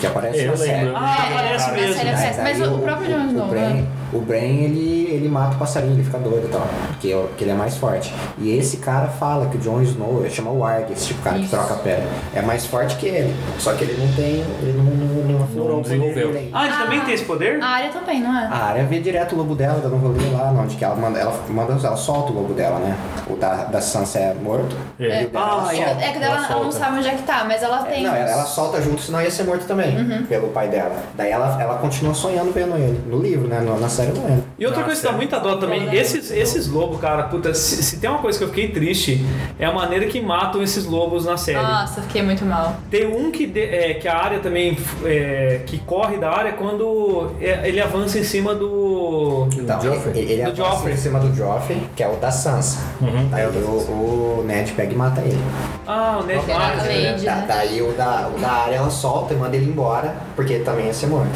E: Que aparece
C: É, eu
E: na série.
C: lembro.
B: Ah,
D: É,
B: aparece
D: na
B: mesmo.
D: série.
E: Daí
D: Mas o, o próprio Jon Snow, né?
E: O Bran ele, ele mata o passarinho, ele fica doido e tal. Porque, porque ele é mais forte. E esse cara fala que o Jon Snow, ele chama o Arg, esse tipo de cara que
D: Isso.
E: troca a pedra. É mais forte que ele. Só que ele não tem. Ele não, não, não aflorou o poder
C: desenvolveu.
E: ainda.
B: Ah, ele também tem esse poder?
D: A área também, não é?
E: A área vê direto o lobo dela, dando um rolê lá, onde que ela manda, ela manda, ela solta o lobo dela, né? O da, da Sansa é morto.
C: É.
E: E o dela ela
B: Ah,
E: solta.
D: É que dela,
C: Ela
D: ela não sabe onde é que tá, mas ela
E: É,
D: tem.
E: não, ela, ela solta junto, senão ia ser morto também, pelo pai dela. Daí ela, ela continua sonhando vendo ele. No livro, né? No- Na série não lembro.
B: E outra
C: Nossa,
B: coisa que dá
C: é.
B: muita dó também, esses, esses lobos, cara, puta, se, se tem uma coisa que eu fiquei triste, é a maneira que matam esses lobos na série.
D: Nossa, fiquei muito mal.
B: Tem um que, de- é, que a área também, é, que corre da área quando é, ele avança em cima do...
E: Então,
C: Joffrey?
E: ele, ele
B: Do
E: avança
B: Joffrey.
E: em cima do Joffrey, que é o da Sansa.
C: Uhum,
E: Daí
C: é o da
E: o, o Ned pega e mata ele.
B: Ah, o Ned
D: Que era a
B: Martin.
D: Lady,
E: Da-
D: né?
E: daí o da, o da área ela solta e manda ele embora, porque também ia ser morto.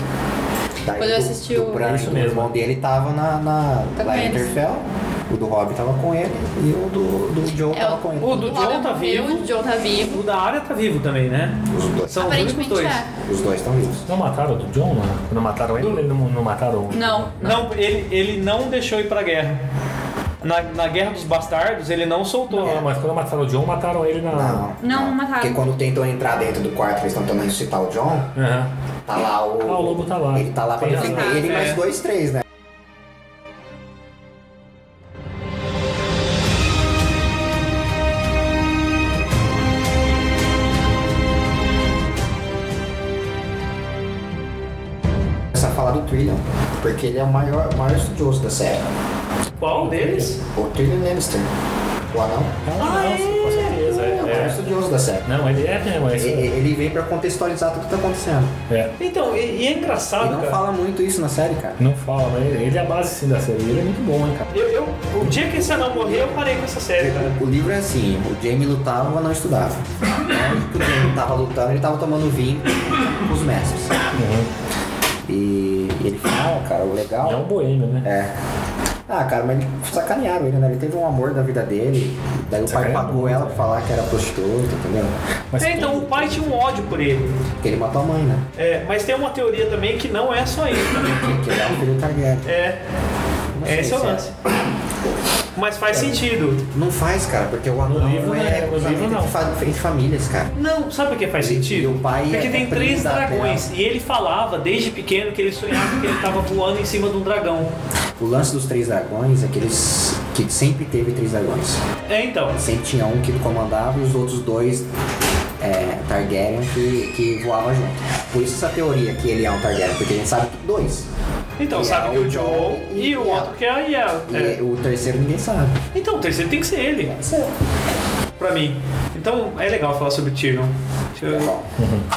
E: Daí
D: Quando eu
E: do-
D: assisti
E: do
D: o-
E: Bran,
C: Isso
E: o
C: mesmo.
E: irmão dele tava na, na,
D: Tá
E: lá em. Interfell, o do Rob tava com ele e o do, do Joe
D: É,
E: tava
D: o-
E: com ele.
B: O do
D: Robin
B: John tá
D: morreu,
B: vivo.
D: O John tá vivo.
B: O da área tá vivo também, né?
E: Os dois.
B: São os únicos
D: Aparentemente
B: dois.
D: é.
E: Os dois estão vivos.
C: Não mataram o do John? Não? Quando mataram ele, ele não, não mataram o...
D: Não, não.
B: Não, ele, ele não deixou ir pra guerra. Na, na Guerra dos Bastardos, ele não soltou.
C: Não, mas quando mataram o John, mataram ele na...
E: Não,
D: Não, não mataram.
E: Porque quando tentam entrar dentro do quarto, eles estão tentando ressuscitar o John,
C: Aham.
E: tá lá o.
C: Ah, o lobo tá lá.
E: Ele tá lá pra
C: Tem
E: defender
D: razão.
E: ele e
B: É.
E: mais dois, três, né? Começar a falar do Trillion, porque ele é o maior, o maior estudioso da série.
B: Qual deles?
E: O Trillion Lannister. O anão
C: Ah, não, com certeza.
E: é o maior
C: É, é.
E: estudioso da série.
C: Não, ele é mesmo, é isso.
E: Ele, ele vem pra contextualizar tudo que tá acontecendo.
C: É.
B: Então, e, e é engraçado,
E: não
B: cara.
E: fala muito isso na série, cara.
C: Não fala, mas ele ele é a base sim da série. Ele é muito bom, hein, cara.
B: Eu, eu- o dia que esse anão morrer, eu parei com essa série, cara.
E: O livro é assim, o Jamie lutava, mas não estudava. Que o Jamie tava lutando, ele tava tomando vinho com os mestres.
C: Uhum.
E: E, e ele fala, ah, cara, o
C: Ele é
E: legal
C: um boêmio, né?
E: é. Ah, cara, mas sacanearam ele, né? Ele teve um amor da vida dele, daí o pai pagou ela pra falar que era prostituta, entendeu?
C: Mas
B: É, então o pai tinha um ódio por ele.
E: Porque ele matou a mãe, né?
B: É, mas tem uma teoria também que não é só isso também.
E: Que ele é um filho Targaryen.
B: É, esse é o
E: se
B: lance. Mas faz sentido.
E: Não faz, cara, porque o anão
C: livro,
E: é cruzamento
C: livro, não.
E: entre fa- entre famílias, cara.
B: Não, sabe por que faz
E: E-
B: sentido?
E: e o pai
B: Porque
E: é-
B: tem
E: é
B: três dragões. E ele falava desde pequeno que ele sonhava que ele tava voando em cima de um dragão.
E: O lance dos três dragões é que eles. que sempre teve três dragões.
B: É, então.
E: Sempre tinha um que comandava e os outros dois é, Targaryen que, que voavam junto. Por isso essa teoria que ele é um Targaryen, porque a gente sabe que dois.
B: Então, sabe
E: é
B: que
E: o
B: o Joe
E: Jon
B: e, o outro que é a Yel.
E: E
B: É.
E: o terceiro ninguém sabe.
B: Então, o terceiro tem que ser ele, pra mim. Então, é legal falar sobre Tyrion. Deixa eu-
E: Bom,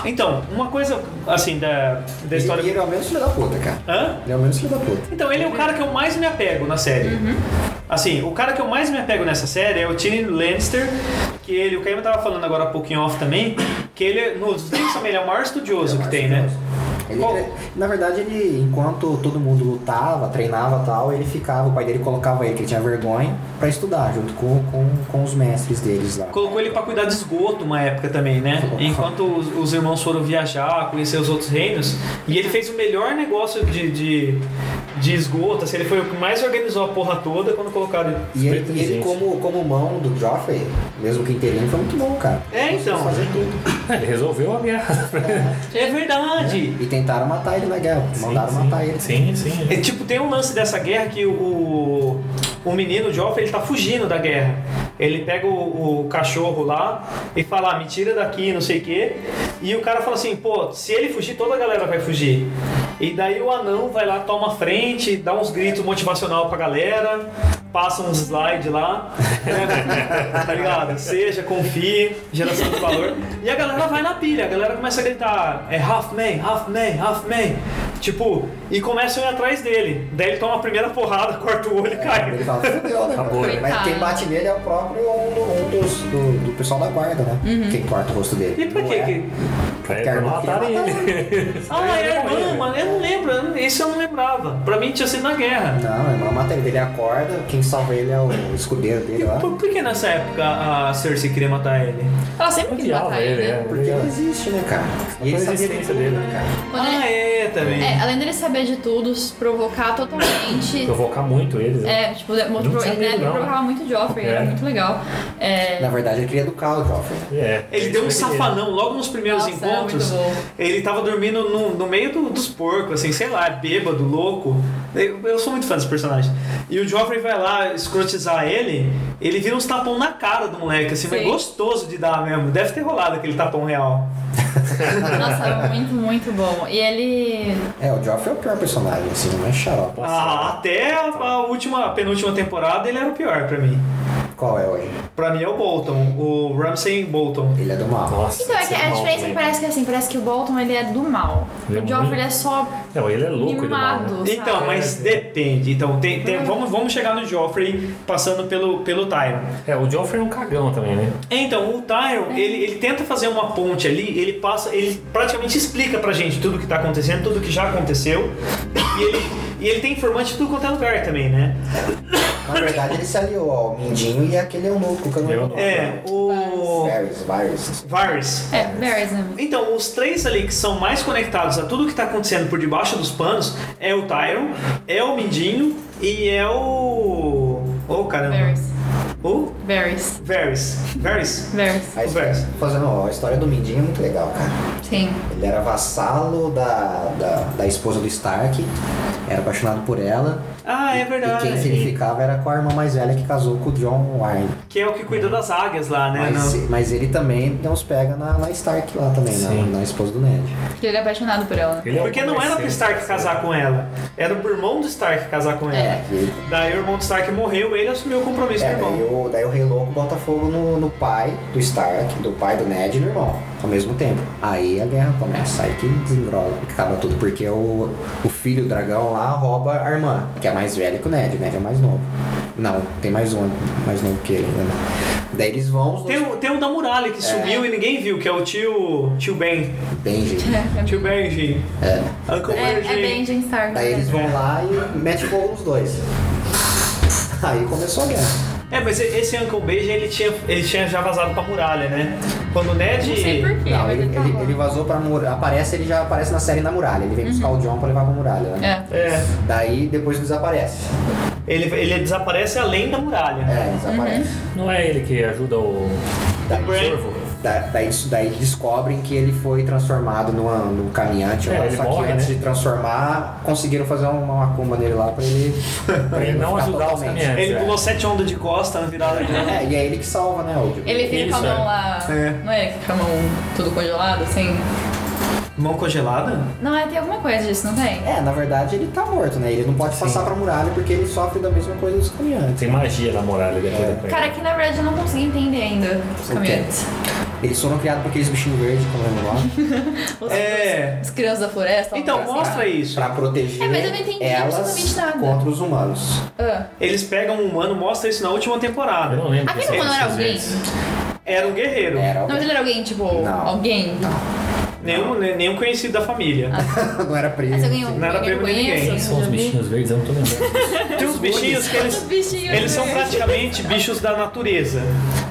B: Então, uma coisa, assim, da, da
E: Ele,
B: história...
E: ele é o menos filho da puta, cara.
B: Hã?
E: Ele é o menos filho da puta.
B: Então, ele é o cara que eu mais me apego na série. Assim, o cara que eu mais me apego nessa série é o Tyrion Lannister, que ele, o Caio tava falando agora há pouquinho off também, que ele, nos livros também, ele é o maior estudioso que tem, né?
E: Ele, na verdade, ele, enquanto todo mundo lutava, treinava e tal, ele ficava, o pai dele colocava ele, que ele tinha vergonha, pra estudar, junto com, com, com os mestres deles lá.
B: Colocou ele pra cuidar de esgoto uma época também, né? Enquanto os, os irmãos foram viajar, conhecer os outros reinos. E ele fez o melhor negócio de, de, de esgoto. Assim, ele foi o que mais organizou a porra toda quando colocaram.
E: E ele, e ele como, como mão do Joffrey, mesmo que inteirinho, foi muito bom, cara.
B: É,
E: Conseguiu
B: então.
E: fazer tudo.
C: É, ele resolveu a guerra.
B: É verdade!
E: E tentaram matar ele na guerra. Mandaram
C: sim,
E: matar ele.
C: Sim, sim.
B: É, tipo, tem um lance dessa guerra que o, o menino o ele tá fugindo da guerra. Ele pega o, o cachorro lá e fala, ah, me tira daqui, não sei o quê. E o cara fala assim, pô, se ele fugir, toda a galera vai fugir. E daí o anão vai lá, toma frente, dá uns gritos motivacional pra galera, passa uns slides lá, tá ligado? Seja, confie, geração de valor. E a galera vai na pilha, a galera começa a gritar, é half man, half man, half man. Tipo, e começam a ir atrás dele. Daí ele toma a primeira porrada, corta o olho e cai.
E: Ele fala, fudeu, né?
C: Acabou,
D: né?
E: Mas quem bate nele é o próprio um, do, um dos, do, do pessoal da guarda, né? Quem corta o rosto dele.
B: E pra quê?
E: é?
B: que-
C: Pra, matarem
E: matar
C: ele.
B: Ah, é a irmã, mano. Eu não lembro. Isso eu não lembrava. Pra mim tinha sido na guerra.
E: Não, a irmã mata ele, ele acorda, quem salva ele é o escudeiro dele lá.
B: Por, por que nessa época a Cersei queria matar ele?
D: Ela sempre quis
C: Odiava
D: matar ele,
C: ele,
D: né?
C: é.
E: Porque ele existe, né, cara? E ele sabia
C: dele.
E: né, cara?
B: Ah, é, também.
D: é, além dele saber de tudo, provocar totalmente.
C: Provocar muito eles. né?
D: É, tipo, ele,
C: Não tinha
D: ele,
C: não.
D: provocava muito o Joffrey,
C: É.
D: era muito legal. É,
E: Na verdade, ele queria educar o Joffrey.
C: É,
B: Ele
C: é
B: deu um
C: queria.
B: safanão logo nos primeiros
D: Nossa, era
B: encontros. Ele tava dormindo no, no meio do- dos porcos, assim, sei lá, bêbado, louco. Eu, eu sou muito fã desse personagem. E o Joffrey vai lá escrotizar ele, ele vira uns tapão na cara do moleque, assim, mas gostoso de dar mesmo. Deve ter rolado aquele tapão real.
D: Nossa, muito, muito bom. E ele.
E: É, o Joffrey é o pior personagem, assim, não é xarope.
B: Ah, até a, a última, a penúltima temporada ele era o pior pra mim.
E: Qual é hoje?
B: Pra mim é o Bolton, o Ramsay Bolton.
E: Ele é do mal.
C: Nossa,
D: Então, é que
C: esse
D: a diferença
C: também.
D: parece que assim, parece que o Bolton ele é do mal.
C: Ele é
D: o Joffrey
C: muito-
D: ele é só
C: Não, ele é louco e do mal, né?
D: mimado.
B: Então,
D: sabe?
B: mas depende. Então, tem, tem- vamos, vamos chegar no Joffrey passando pelo, pelo Tyrion.
C: É, o Joffrey é um cagão também, né?
B: Então, o Tyrion, ele, ele tenta fazer uma ponte ali, ele passa, ele praticamente explica pra gente tudo que tá acontecendo, tudo que já aconteceu. E ele, e ele tem informante de tudo quanto é lugar também, né?
E: Na verdade, ele se aliou ao Mindinho e aquele eunuco que eu não.
B: É, o.
E: Varys, Varys.
B: Varys.
D: É, Varys, né?
B: Então, os três ali que são mais conectados a tudo que tá acontecendo por debaixo dos panos é o Tyron, é o Mindinho e é o. Oh, caramba.
D: Varys.
B: O
D: Varys.
B: Varys. Varys?
D: Varys.
E: A história,
B: Varys.
E: fazendo, ó, a história do Mindinho é muito legal, cara.
D: Sim.
E: Ele era vassalo da, da, da esposa do Stark, era apaixonado por ela.
B: Ah, é
E: E
B: verdade.
E: quem se ele ficava era com a irmã mais velha que casou com o John Wine.
B: Que é o que cuida das águias lá, né?
E: Mas,
B: Não.
E: mas ele também não os pega na, na Stark lá também, na, na esposa do Ned.
D: Porque ele é apaixonado por ela. né?
C: Ele é
B: Porque não era pro. Stark casar com ela. Era pro irmão do Stark casar com ela.
D: É.
E: E-
B: Daí o irmão do Stark morreu, ele assumiu o compromisso
E: É,
B: com o
E: daí
B: irmão.
E: o, daí o Rei Louco bota fogo no, no pai do Stark, do pai do Ned e do irmão, ao mesmo tempo. Aí a guerra começa, aí que desenrola, acaba tudo, porque o, o filho do dragão lá rouba a irmã, que é mais velha que o Ned, o Ned é mais novo. Não, tem mais um mais novo que ele ainda. né? Daí eles vão,
B: Tem, o- tem um da muralha que sumiu e ninguém viu, que é o tio. Tio Ben.
E: gente.
B: Tio Benji.
E: É.
B: Uncle
D: É,
B: Benji.
D: é Benjen Stark.
E: Daí eles
D: né?
E: vão lá e mete fogo nos dois. Aí começou a guerra.
B: É, mas esse Uncle Beige, ele tinha, ele tinha já vazado pra muralha, né? Quando o Ned...
D: Não sei porquê,
E: Não, ele,
D: ele, tá
E: ele, ele vazou pra muralha. Aparece, ele já aparece na série na muralha. Ele vem buscar o John pra levar pra muralha, né?
D: É.
B: É,
E: Daí depois desaparece.
B: ele, ele desaparece além da muralha.
E: É, desaparece.
C: Não é ele que ajuda o.
E: Daí,
B: Bran-
C: Corvo?
E: Da- daí, isso- daí descobrem que ele foi transformado numa, num caminhante.
C: É,
E: lá, só
C: morre,
E: que antes
C: né?
E: de transformar, conseguiram fazer uma macumba nele lá pra ele.
C: Pra ele não ajudar os
E: totalmente.
C: caminhantes.
B: Ele
C: é.
B: pulou sete ondas de costa na virada de...
E: É, e é ele que salva, né, o
D: Ele fica com a mão
C: é.
D: lá.
B: É.
D: Não é ele que com a mão tudo congelado, assim?
B: Mão congelada?
D: Não, é, tem alguma coisa disso, não tem?
E: É, na verdade ele tá morto, né? Ele não pode
C: Sim.
E: passar pra muralha porque ele sofre da mesma coisa dos caminhantes.
C: Tem magia na muralha
E: É.
C: da coisa.
D: Cara, aqui na verdade eu não consegui entender ainda os caminhantes.
E: Eles foram criados por aqueles bichinhos verdes, como lembra lá,
D: Os,
B: É.
D: As crianças da floresta.
B: Então, mostra
D: coisa assim.
B: isso.
E: pra proteger
D: É, mas eu não entendi
E: elas
D: nada.
E: contra os humanos.
D: Ah.
B: Eles pegam um humano, mostra isso na última
C: Eu
B: temporada.
C: não lembro.
D: Aquele
C: desse-
D: humano era alguém?
B: Era um guerreiro.
E: Era
D: Não, mas ele era alguém, tipo,
E: Não.
D: alguém.
B: Nenhum, nenhum conhecido da família.
E: não era preso.
D: Mas alguém,
B: Não era
D: alguém eu
B: primo de ninguém.
C: são os bichinhos verdes? Eu não tô lembrando.
B: Tem uns bichinhos que eles...
D: bichinhos
B: Eles são praticamente bichos da natureza.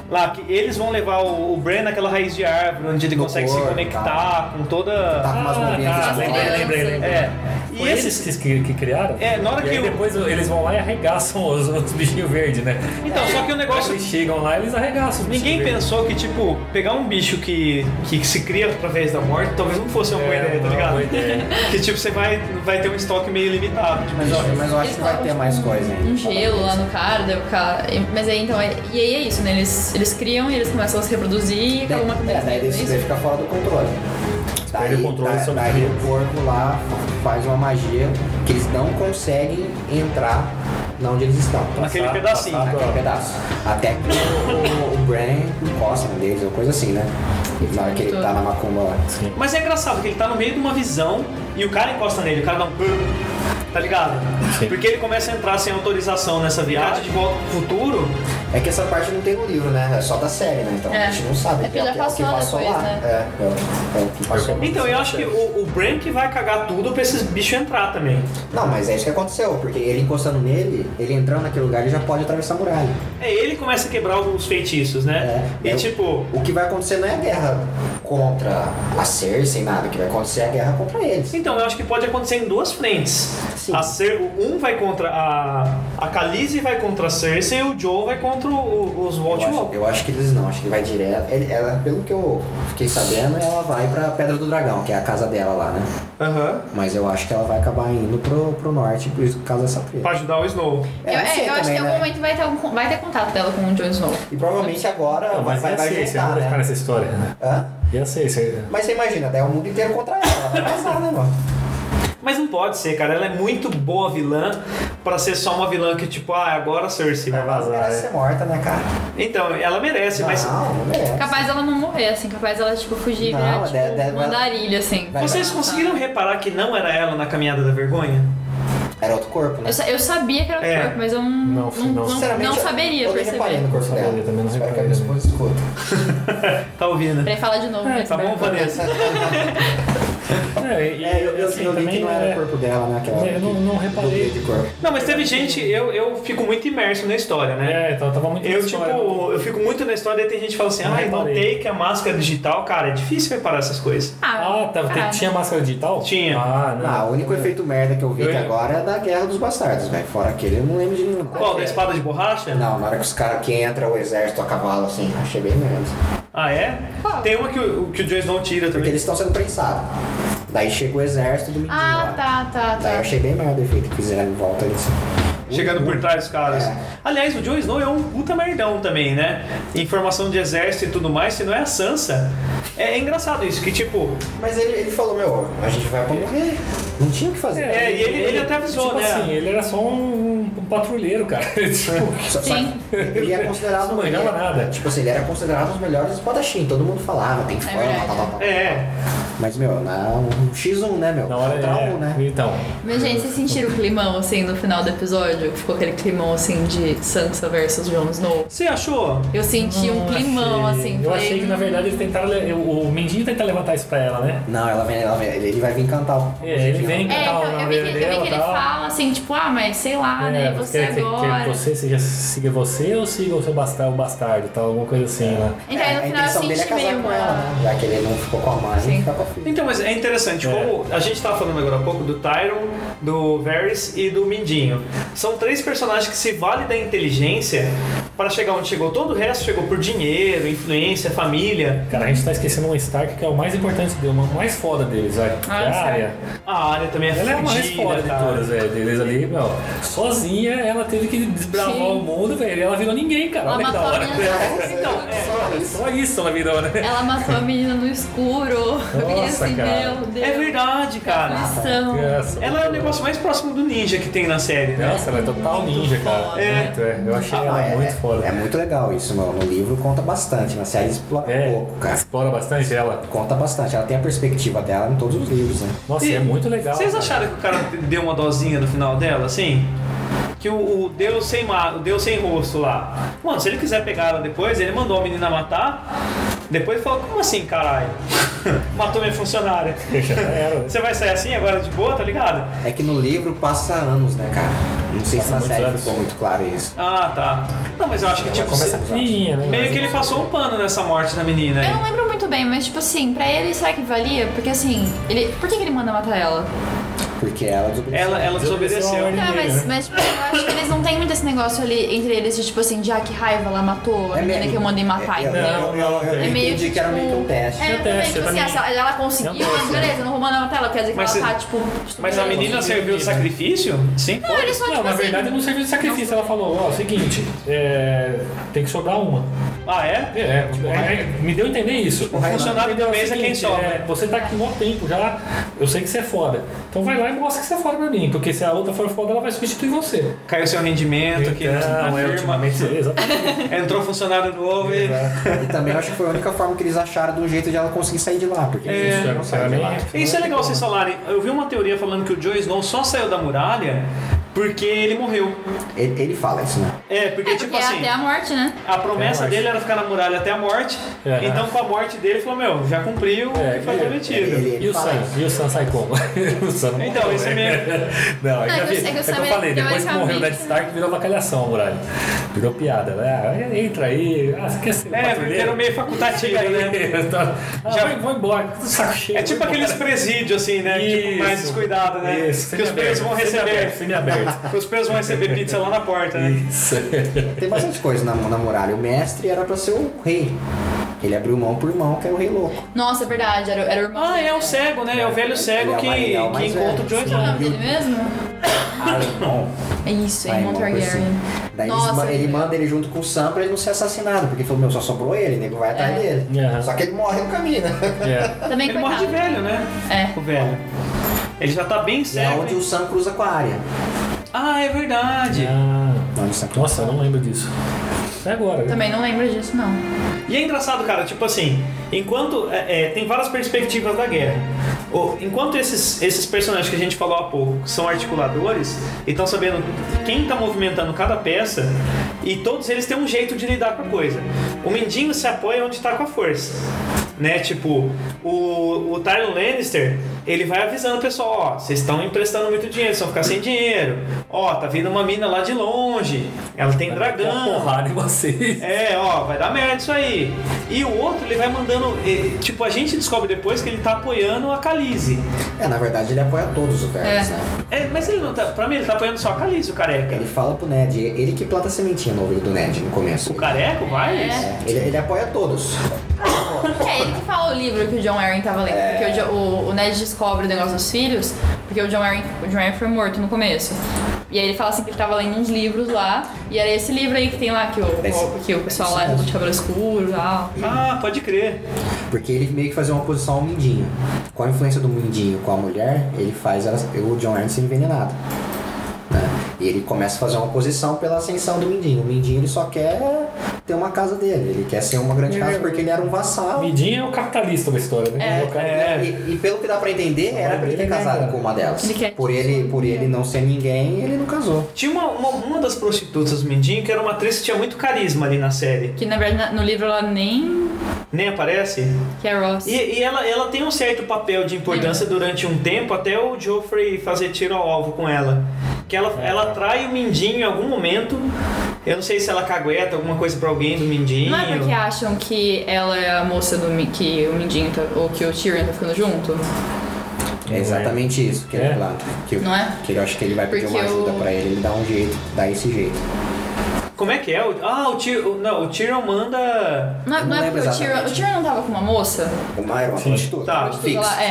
B: Lá, que eles vão levar o, o Bran naquela raiz de árvore, onde ele
E: No
B: consegue se
E: corpo,
B: conectar com toda.
E: Tá com umas
C: Ah,
E: bombinhas
C: tá,
E: de
C: lembrei, lembrei, lembrei.
B: É. E
C: Foi
B: esses.
C: eles que, que criaram?
B: É, na hora
C: e
B: que
C: aí
B: o-
C: depois eles vão lá e arregaçam os, os bichinhos verdes, né?
B: Então, só que o negócio.
C: Eles chegam lá e eles arregaçam os
B: Ninguém
C: bichinhos verdes.
B: pensou que, tipo, pegar um bicho que, que se cria através da morte talvez não fosse uma boa
C: É,
B: ideia, tá ligado?
C: boa ideia.
B: Que, tipo, você vai, vai ter um estoque meio limitado. de
E: Mas, eu, mas eu acho que vai ter mais
D: tipo,
E: coisa ainda.
D: Um gelo lá no cara, daí o cara. Mas aí então, é- e aí é isso, né? Eles, eles criam e eles começam a se reproduzir e acabam uma
E: É, daí
D: é
E: isso daí fica fora do controle.
C: Perde o controle
E: daí,
C: sobre
E: daí
C: tudo.
E: o corpo lá faz uma magia que eles não conseguem entrar na onde eles estão.
B: Naquele
C: Passar-
B: pedacinho.
C: passar
E: Naquele pedaço. Até que o, o Bran encosta deles, ou coisa assim, né? Na hora que ele tá na macumba lá.
B: Mas é engraçado que ele tá no meio de uma visão e o cara encosta nele, o cara dá um. Tá ligado?
C: Sim.
B: Porque ele começa a entrar sem autorização nessa viagem de volta pro futuro.
E: É que essa parte não tem no livro, né? É só da série, né? Então
D: É.
E: a gente não sabe.
D: É que já
E: o que- o que
D: passou depois,
E: lá.
D: né?
E: É, é, o- é o que passou.
B: Então eu acho que o, o Bran que vai cagar tudo pra esses bichos entrar também.
E: Não, mas é isso que aconteceu, porque ele encostando nele, ele entrando naquele lugar, ele já pode atravessar a muralha.
B: É ele começa a quebrar os feitiços, né?
E: É.
B: E
E: É
B: tipo,
E: O que vai acontecer não é a guerra contra a Cersei, nada. O que vai acontecer é a guerra contra eles.
B: então eu acho que pode acontecer em duas frentes.
E: Sim.
B: A Cer um vai contra a. A Khaleesi vai contra a Cersei e o Joe vai contra o- os
E: Eu
B: White
E: acho, eu acho que eles não, acho que vai direto. Ele- ela, pelo que eu fiquei sabendo, ela vai pra Pedra do Dragão, que é a casa dela lá, né?
B: Aham.
E: Mas eu acho que ela vai acabar indo pro, pro norte por causa dessa treta.
B: Pra ajudar o Snow.
D: Eu,
E: não
D: é, eu acho que
E: também,
D: em algum
E: né?
D: momento vai ter, algum, vai ter contato dela com o Jon Snow.
E: E provavelmente agora
C: Não,
E: vai,
C: mas
E: vai,
C: ia
E: vai
C: ser, você não
E: juntar,
C: vai ficar
E: né?
C: nessa história, né?
E: Hã?
C: Ia ser, você...
E: Mas você imagina, daí é o mundo inteiro contra ela. Ela vai vazar, né, mano?
B: Mas não pode ser, cara. Ela é muito boa vilã pra ser só uma vilã que, tipo, ah, agora a Cersei vai
C: Vai
B: vazar.
C: vazar.
E: Merece ser morta, né, cara?
B: Então, ela merece, mas.
E: Não, não merece.
D: Capaz dela não morrer, assim, capaz dela, tipo, fugir e
E: Não,
D: virar, tipo,
E: deve- deve-
D: mandarilha, assim.
E: Vai-
B: Vocês conseguiram reparar que não era ela na caminhada da vergonha?
E: Era outro corpo, né?
D: Eu, sa- eu sabia que era o
B: É.
D: corpo, mas eu não,
C: Não,
D: não,
C: não,
D: não,
E: Sinceramente,
D: não saberia
E: eu nem reparei no
D: perceber.
E: corpo
C: Não
E: dela.
C: saberia, também não
E: Espero que a
C: reparei
E: minha esposa escuta.
B: Tá ouvindo?
D: Pra falar de novo, né?
B: Tá bom, Vanessa?
C: É, e,
E: É, eu, eu,
C: assim,
E: eu
C: também
E: não era
C: é-
E: o corpo dela, né? Aquela
C: Eu não- não reparei.
E: de corpo.
B: Não, mas teve gente, eu, eu fico muito imerso na história, né?
C: É, então tava muito
B: Eu, tipo,
C: história, não-
B: eu fico muito na história e tem gente que fala assim,
C: Não
B: ah,
C: reparei.
B: notei que a máscara digital, cara, é difícil reparar essas coisas.
C: Ah, tava,
D: cara.
C: tinha máscara digital?
B: Tinha.
C: Ah, não.
E: Ah, o único efeito merda que eu vi agora é da Guerra dos Bastardos, velho. Fora aquele, eu não lembro de nenhum.
B: Qual? Da espada de borracha?
E: Não, na hora que os caras que entra o exército a cavalo, assim, achei bem menos.
B: Ah, é?
D: Qual?
B: Tem uma que o, que o Snow tira
E: Porque
B: também.
E: eles estão sendo prensados. Daí chega o exército do menino
D: Ah,
E: lá.
D: tá, tá,
E: Daí eu
D: tá.
E: achei bem merda o efeito que fizeram em volta disso.
B: Chegando por trás dos caras.
E: É.
B: Aliás, o Jon Snow é um puta merdão também, né? Informação de exército e tudo mais, se não é a Sansa. É, é engraçado isso, que tipo,
E: Mas ele, ele falou, meu, a gente vai pra morrer. Não tinha o que fazer.
B: É, e ele- ele até avisou,
C: tipo
B: né?
C: assim, ele era só um, um patrulheiro, cara. tipo,
E: Só, ele é considerado
C: Não manjava nada.
E: Tipo assim, ele era considerado um dos melhores espadachim. Todo mundo falava, tem fama, tal, tal, tal.
B: é.
E: Mas, meu, na, um X1, né, meu?
C: na hora
E: Contra
C: é,
E: um, né?
C: Então,
D: Mas, gente, vocês sentiram o climão, assim, no final do episódio? Ficou aquele climão, assim, de Sansa versus Jon Snow?
B: Você achou?
D: Eu senti um
C: não
D: climão,
C: achei.
D: assim.
C: Eu
D: falei,
C: achei que na verdade eles tentaram. le- O Mendinho tenta levantar isso pra ela, né?
E: Não, ela vem, ela vem, ele vai vir cantar. o-
C: É, ele vem
D: É,
C: cantar
D: então,
C: na
D: eu vi, que, eu vi que ele fala assim, tipo, ah, mas sei lá, né? Você
C: quer, quer-
D: agora.
C: quer você seja, siga você ou siga o seu bastardo, o bastardo, tal, alguma coisa assim, né?
D: Então aí no
E: a
D: final eu
E: intenção dele é casar com ela, né? Já que ele não ficou com a mãe,
D: Sim.
E: com a filha.
B: Então, mas é interessante,
C: É.
B: como a gente tava falando agora há pouco do Tyron, do Varys e do Mindinho. São três personagens que se valem da inteligência para chegar onde chegou. Todo o resto chegou por dinheiro, influência, família.
C: Cara, a gente tá esquecendo um Stark que é o mais importante dele, o mais foda deles, vai. que é
D: Ah,
C: a área.
B: A área também é
C: Ela é a mais
B: fodida,
C: foda de todas, velho. Deles ali, meu. Sozinha, ela teve que desbravar
D: Sim.
C: o mundo, velho. E ela virou ninguém, cara.
D: Ela
C: Olha
D: matou a menina.
B: Então, é,
C: Só isso ela virou, né?
D: Ela matou a menina no escuro.
C: Nossa,
D: assim,
C: cara.
D: meu Deus.
B: é verdade, cara.
C: Nossa,
B: Ela é o negócio mais próximo do ninja que tem na série, né?
C: Nossa, ela é total ninja, cara.
B: É.
C: Muito, é. Eu achei
E: Ah,
C: ela
E: é,
C: muito foda.
E: é muito legal isso. No, no livro conta bastante, na série explora
C: É,
E: pouco, cara.
C: explora bastante ela.
E: Conta bastante. Ela tem a perspectiva dela em todos os livros, né?
C: Nossa,
B: E
C: é muito legal.
B: Vocês
C: cara.
B: acharam que o cara deu uma dosinha no final dela, assim? Que o, o Deus sem o Deus sem rosto lá. Mano, se ele quiser pegar ela depois, ele mandou a menina matar. Depois falou, como assim, caralho? Matou minha funcionária.
C: Era.
B: Você vai sair assim agora de boa, tá ligado?
E: É que no livro passa anos, né, cara? Não sei se
C: Passa
E: na
C: muitos
E: série
C: anos.
E: ficou muito claro isso.
B: Ah, tá. Não, mas eu acho que tipo.
E: começa
B: se-
C: né?
B: Meio que ele passou um pano nessa morte da menina aí.
D: Eu não lembro muito bem, mas tipo assim, pra ele será que valia? Porque assim, ele. Por que, que ele manda matar ela?
E: Porque ela desobedeceu.
B: Ela, ela
C: Desobedeceu.
D: Não,
C: dele,
D: mas,
C: né?
D: mas tipo, eu acho que eles não têm muito esse negócio ali entre eles de tipo assim, já que raiva ela matou a menina que eu mandei matar,
E: eu,
D: entendeu?
E: eu, eu, eu
D: É meio que,
E: que era meio que um teste.
D: É,
C: É
D: também,
C: teste,
D: tipo assim, ela, ela conseguiu,
C: É um teste,
D: beleza, eu não vou mandar matar ela, quer dizer que
B: Mas
D: ela tá, tipo.
B: Mas a menina serviu de sacrifício? Sim,
D: Não, ele só,
C: Não,
D: tipo
C: na
D: assim.
C: verdade não serviu de sacrifício. Ela falou, ó, seguinte, é, tem que sobrar uma.
B: Ah, é?
C: É, é, é, me deu a entender isso.
B: O funcionário do mês é quem sobra.
C: é, você tá aqui há tempo já, eu sei que você é foda. Então vai lá e mostra que você é foda pra mim, porque se a outra for foda, ela vai substituir você.
B: Caiu seu rendimento aqui
C: Então,
B: na
C: é, ultimamente, exatamente.
B: Entrou funcionário novo e.
E: E também acho que foi a única forma que eles acharam do jeito de ela conseguir sair de lá. Porque
B: É.
E: eles não saem de lá.
B: Isso é legal vocês falarem. Eu vi uma teoria falando que o Jon Snow só saiu da muralha porque ele morreu.
E: Ele, ele fala isso, né?
B: É, porque,
D: É,
B: tipo
D: porque é
B: assim.
D: até a morte, né?
B: A promessa
C: Até a
B: dele era ficar na muralha até a morte.
C: É.
B: Então, com a morte dele, ele falou: Meu, já cumpriu o
C: É,
B: que foi prometido.
C: E o Sam?
E: isso.
C: E o Sam sai como? o Sam não
B: Então,
C: morreu,
B: esse é
C: né? Não, eu já vi.
D: o
C: É que eu falei, depois que morreu o Ned Stark, virou vacalhação a muralha. Virou piada, né? Ah, entra aí. Ah, você quer ser
B: É, porque era meio facultativo,
C: Chega
B: né?
C: aí. Tá. Ah,
B: Já-
C: vou embora. Saco cheio.
B: É tipo aqueles presídios, assim, né? Tipo, mais
C: Isso.
B: descuidado, né?
C: Isso,
B: que os presos vão receber.
C: Semi-aberto.
B: os presos vão receber pizza lá na porta, né?
C: Isso.
E: Tem bastante coisa na, na muralha. O mestre era pra ser o rei. Ele abriu mão por mão, que era o rei louco.
D: Nossa, é verdade, era, era o irmão.
B: Ah, é o cego, né? É o velho cego
E: Ele é
B: que,
E: ele é
B: que encontra o. Jon
D: Qual é o nome dele mesmo?
E: Alemão.
D: É isso, é
E: Vai,
D: Mon
E: uma coisa
D: Targaryen.
E: Daí
D: Nossa,
E: ele
D: é.
E: manda ele junto com o Sam pra ele não ser assassinado, porque ele falou, meu, só sobrou ele, o nego vai atrás
D: É.
E: dele.
C: Aham.
E: Só que ele morre no caminho, né?
C: É.
D: Também
B: Ele morre de velho, né?
D: É.
B: O velho. Ele já tá bem
E: é
B: cego.
E: onde
B: hein?
E: o Sam cruza com a área.
B: Ah, é verdade.
C: Ah, nossa, eu não lembro disso. É agora. né?
D: Também não lembro disso, não.
B: E é engraçado, cara, tipo assim, enquanto é, é, tem várias perspectivas da guerra. Enquanto esses, esses personagens que a gente falou há pouco são articuladores e estão sabendo quem está movimentando cada peça, e todos eles têm um jeito de lidar com a coisa. O Mendinho se apoia onde está com a força. Né? Tipo, o, o Tyrion Lannister, ele vai avisando o pessoal, ó, vocês estão emprestando muito dinheiro, vocês vão ficar sem dinheiro. Ó, tá vindo uma mina lá de longe, ela tem
C: Uma
B: dragão.
C: porrada em vocês.
B: É, ó, vai dar merda isso aí. E o outro, ele vai mandando. Eh, Tipo, a gente descobre depois que ele tá apoiando a Khaleesi.
E: É, na verdade ele apoia todos os velhos,
D: É.
E: né?
B: É, mas ele não tá. Pra mim, ele tá apoiando só a Khaleesi, o careca.
E: Ele fala pro Ned, ele que planta a sementinha no ouvido do Ned no começo.
B: O careca, vai?
D: É.
E: Ele, ele apoia todos.
D: É ele que fala o livro que o John Arryn tava lendo. Porque o, o, o Ned descobre o negócio dos filhos, porque o John Arryn, o John Arryn foi morto no começo. E aí ele fala assim que ele tava lendo uns livros lá, e era esse livro aí que tem lá, que o, o- que o pessoal lá de cabelo escuro e tal.
B: Ah, pode crer.
E: Porque ele meio que fazia uma oposição ao Mindinho. Com a influência do Mindinho com a mulher, ele faz ela- o John ser envenenado. Né? E ele começa a fazer uma oposição pela ascensão do Mindinho. O Mindinho ele só quer ter uma casa dele. Ele quer ser uma grande casa porque ele era um vassal.
C: Midinho é o capitalista da história, né?
D: É.
B: É.
E: E, e pelo que dá pra entender, era pra ele ter
C: é
E: casado
C: nada.
E: com uma delas.
D: Ele
E: Por ele, por ele não ser ninguém, ele não casou.
B: Tinha uma, uma, uma das prostitutas do Mendinho que era uma atriz que tinha muito carisma ali na série.
D: Que na verdade no livro ela nem.
B: Nem aparece?
D: que é Ross.
B: E, e ela, ela tem um certo papel de importância durante um tempo até o Joffrey fazer tiro ao alvo com ela. que ela, ela trai o Mindinho em algum momento. Eu não sei se ela cagueta alguma coisa pra alguém do Mindinho.
D: Não é porque acham que ela é a moça do que o Mindinho tá, ou que o Tyrion tá ficando junto?
E: É exatamente isso que ele
C: É?
E: planta. Que,
D: Não é?
E: que ele acha que ele vai pedir
D: Porque
E: uma ajuda
D: o-
E: pra ele, ele dá um jeito, dá esse jeito.
B: Como é que é? O- Ah, o Tyrion. Não, o Tyrion manda.
D: Não, é- não
E: não
D: é porque o Tyrion, o. Tyrion não tava com uma moça?
E: Uma era uma
C: Sim.
E: prostituta.
B: Tá.
E: Fixo.
D: lá, é.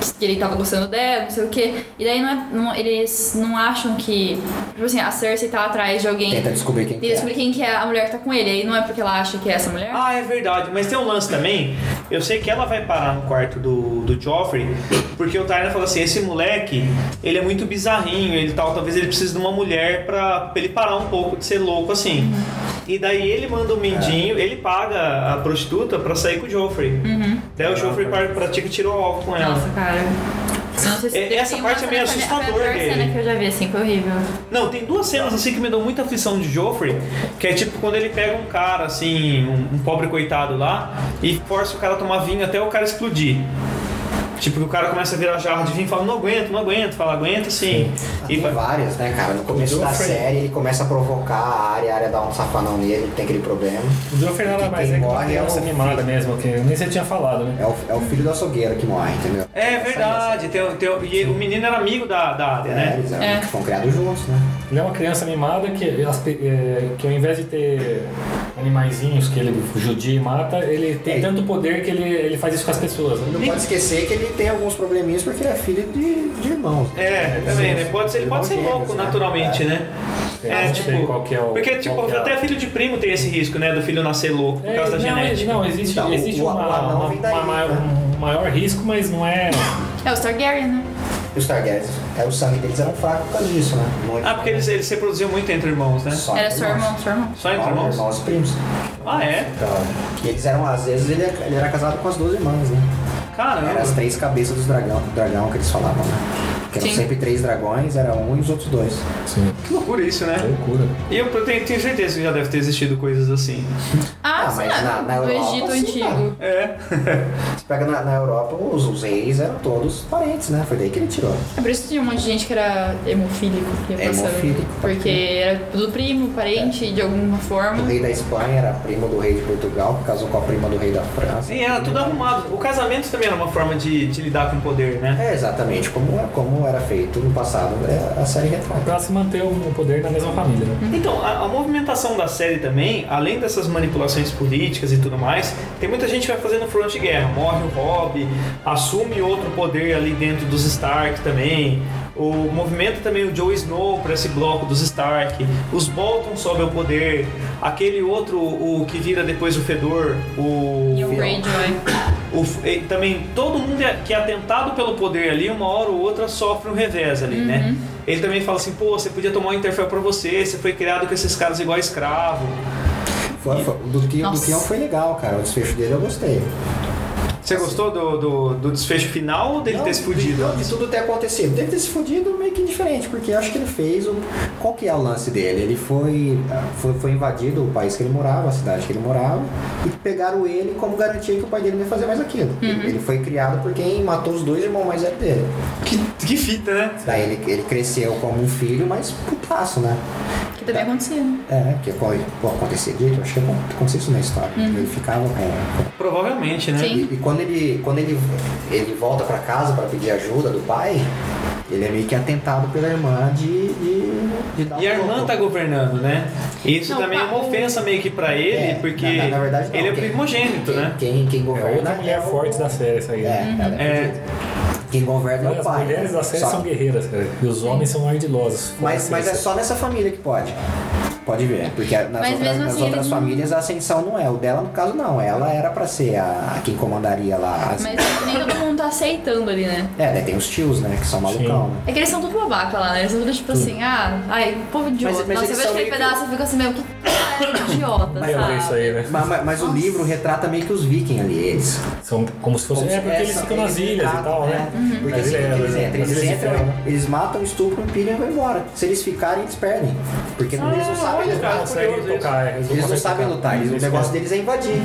C: Sim.
D: Que ele tava gostando dela, não sei o quê. E daí não é, não- eles não acham que. Tipo assim, a Cersei tá atrás de alguém.
E: Tenta descobrir quem que
D: E
E: é.
D: descobrir quem que é a mulher que tá com ele. Aí não é porque ela acha que é essa mulher?
B: Ah, é verdade. Mas tem um lance também. Eu sei que ela vai parar no quarto do, do Joffrey, porque o Tyrion falou assim: esse moleque, ele é muito bizarrinho, ele tal, talvez ele precise de uma mulher pra, pra ele parar um pouco de ser louco assim. E daí ele manda o Mindinho, ele paga a prostituta pra sair com o Joffrey. Daí o Joffrey pratica e tira o alvo com ela.
D: Nossa, cara. Se
B: É,
D: tem
B: essa parte é meio
D: cena que foi a-
B: assustador
D: Foi a pior
B: dele.
D: cena que eu já vi, assim, foi horrível.
B: Não, tem duas cenas assim que me dão muita aflição de Joffrey, que é tipo quando ele pega um cara, assim, um, um pobre coitado lá, e força o cara a tomar vinho até o cara explodir. Tipo, que o cara começa a virar jarra de vinho e fala, não aguento, não aguento, fala, aguento sim.
E: Ah,
B: E
E: Tem
B: vai-
E: várias, né, cara? No começo da série ele começa a provocar a área, a área dá um safanão nele, ele tem aquele problema.
C: O Joffrey nada mais
E: quem
C: é que uma
E: morre é
C: criança
E: o
C: mimada mesmo, que nem você tinha falado, né?
E: É o, é o filho do açougueiro que morre, entendeu?
B: É verdade, tem, tem, e o menino era amigo da, da área,
E: É,
B: né?
E: eles eram-
D: É.
E: foram criados juntos, né?
C: Ele é uma criança mimada que, é, que ao invés de ter animaizinhos que ele judia e mata, ele tem
E: É.
C: tanto poder que ele, ele faz isso com as pessoas.
E: Não
C: Né?
E: pode esquecer que ele tem alguns probleminhas porque ele é filho de, de irmãos.
B: É, também, né? Pode ser, ele pode ser louco
E: né?
B: naturalmente, né? É,
C: não
B: tipo,
C: sei qual que é o.
B: Porque, tipo,
C: é
B: até filho de primo tem esse risco, né? Do filho nascer louco por
C: É,
B: causa da
C: não,
B: genética.
C: não, existe,
E: Então,
C: existe
E: o- o
C: uma,
E: anão
C: uma-
E: vem daí,
C: uma maior,
E: né?
C: um maior risco, mas não é.
D: É os Targaryen, né?
E: E os Targaryens, é, o sangue deles era fraco por causa disso, né? Não-
B: Ah, porque eles, eles se reproduziam muito entre irmãos, né?
E: Só
D: Era só irmão, só irmão.
B: Só entre
E: Irmãos,
B: irmãos?
E: irmãos e primos.
B: Ah, é?
E: E eles eram, às vezes, ele, ele era casado com as duas irmãs, né?
B: Caramba.
E: Eram as três cabeças dos dragão, do dragão que eles falavam, né? Que eram
D: Sim.
E: sempre três dragões, era um e os outros dois.
C: Sim.
B: Que loucura isso, né?
C: Loucura.
B: E eu tenho, tenho certeza que já deve ter existido coisas assim.
D: Ah,
E: Ah,
D: sim,
E: mas
D: é,
E: na- na
D: do
E: Europa,
D: Egito
E: sim,
D: Antigo.
B: É.
E: Você pega na, na Europa, os, os reis eram todos parentes, né? Foi daí que ele tirou.
D: É por isso que tinha um monte de gente que era hemofílico. Que ia.
E: Hemofílico, pode
D: Porque era tudo primo, parente, de alguma
E: O
D: forma.
E: rei da Espanha era primo do rei de Portugal, que casou com a prima do rei da França.
B: Sim, era tudo arrumado. O casamento também era uma forma de, de lidar com o poder, né?
E: É exatamente como, como era feito no passado, é, a série retrata.
C: Pra se manter o poder na mesma família, né?
B: Então, a, a movimentação da série também, além dessas manipulações políticas e tudo mais, tem muita gente que vai fazendo front de guerra. Morre o Robb, assume outro poder ali dentro dos Stark também. O movimento também o Joe Snow para esse bloco dos Stark. Os Bolton sobe ao poder. Aquele outro, o que vira depois o Fedor, o
D: E o Greyjoy.
B: o, e também todo mundo é- que é atentado pelo poder ali, uma hora ou outra sofre um revés ali, né? Ele também fala assim, pô, você podia tomar um Interfell pra você, você foi criado com esses caras igual escravo.
E: Foi, foi, do que do
D: Nossa.
E: Kion foi legal, cara. O desfecho dele eu gostei.
B: Você gostou do, do, do desfecho final ou dele
E: Não,
B: ter se fudido?
E: De, de tudo ter acontecido. Dele ter se fudido meio que indiferente, porque eu acho que ele fez o. Qual que é o lance dele? Ele foi, foi, foi invadido o país que ele morava, a cidade que ele morava, e pegaram ele como garantia que o pai dele não ia fazer mais aquilo. Ele foi criado por quem matou os dois irmãos mais velhos dele.
B: Que, que fita, né?
E: Daí ele, ele cresceu como um filho, mas putaço, né?
D: Também acontecia. né?
E: É, que pode, pode acontecer direito, eu acho que aconteceu isso na história. Ele ficava com,
B: Provavelmente, né?
D: Sim.
E: E, e quando ele quando ele, ele volta pra casa pra pedir ajuda do pai, ele é meio que atentado pela irmã de, de, de dar
B: E a
E: um
B: irmã
E: golpe.
B: tá governando, né? Isso
D: Não,
B: também é uma ofensa meio que pra ele,
E: É,
B: porque
E: na- na verdade, não.
B: ele é primogênito,
E: quem,
B: né?
E: Quem, quem
C: É
E: governa
C: outra mulher
E: o-
C: forte da série, essa aí.
E: É,
C: né?
E: ela é
B: É.
E: fodida. Quem governa é o
C: As
E: pai.
C: mulheres da série
E: Só-
C: são guerreiras, cara. E os homens são ardilosos.
E: Mas, mas é só nessa família que pode. Pode ver, porque nas
D: Mas
E: outras, nas
D: assim,
E: outras
D: não-
E: famílias a ascensão não é. O dela, no caso, não. Ela era pra ser a, a quem comandaria lá. As...
D: Mas nem todo mundo tá aceitando ali, né?
E: É, daí tem os tios, né? Que são malucão, né?
D: É que eles são tudo babaca lá, né? Eles são tudo tipo assim, ah, ai, povo idiota.
E: Mas- mas
D: Nossa, eu
E: eles
D: vejo
E: são
D: aquele
E: meio que-
D: pedaço e fico assim, meu, que é idiota,
C: eu
D: sabe?
C: vi isso aí, né?
E: Mas, mas- mas o livro retrata meio que os vikings ali, eles.
C: São como se fosse.
E: Como
C: É porque eles
E: essa-
C: ficam nas ilhas e
E: retratam,
C: tal, né?
E: é. Porque
C: Nas
E: assim,
C: ilhas-
E: eles entram,
C: nas
E: eles
C: ilhas de
E: entram,
C: ferro.
E: eles matam, estupram, pilham e vão embora. Se eles ficarem, eles perdem. Porque eles não sabem
B: olha,
E: lutar.
B: cara,
C: conseguem
B: curioso
C: tocar, é,
E: Eles não sabem lutar, eles- o negócio deles é invadir.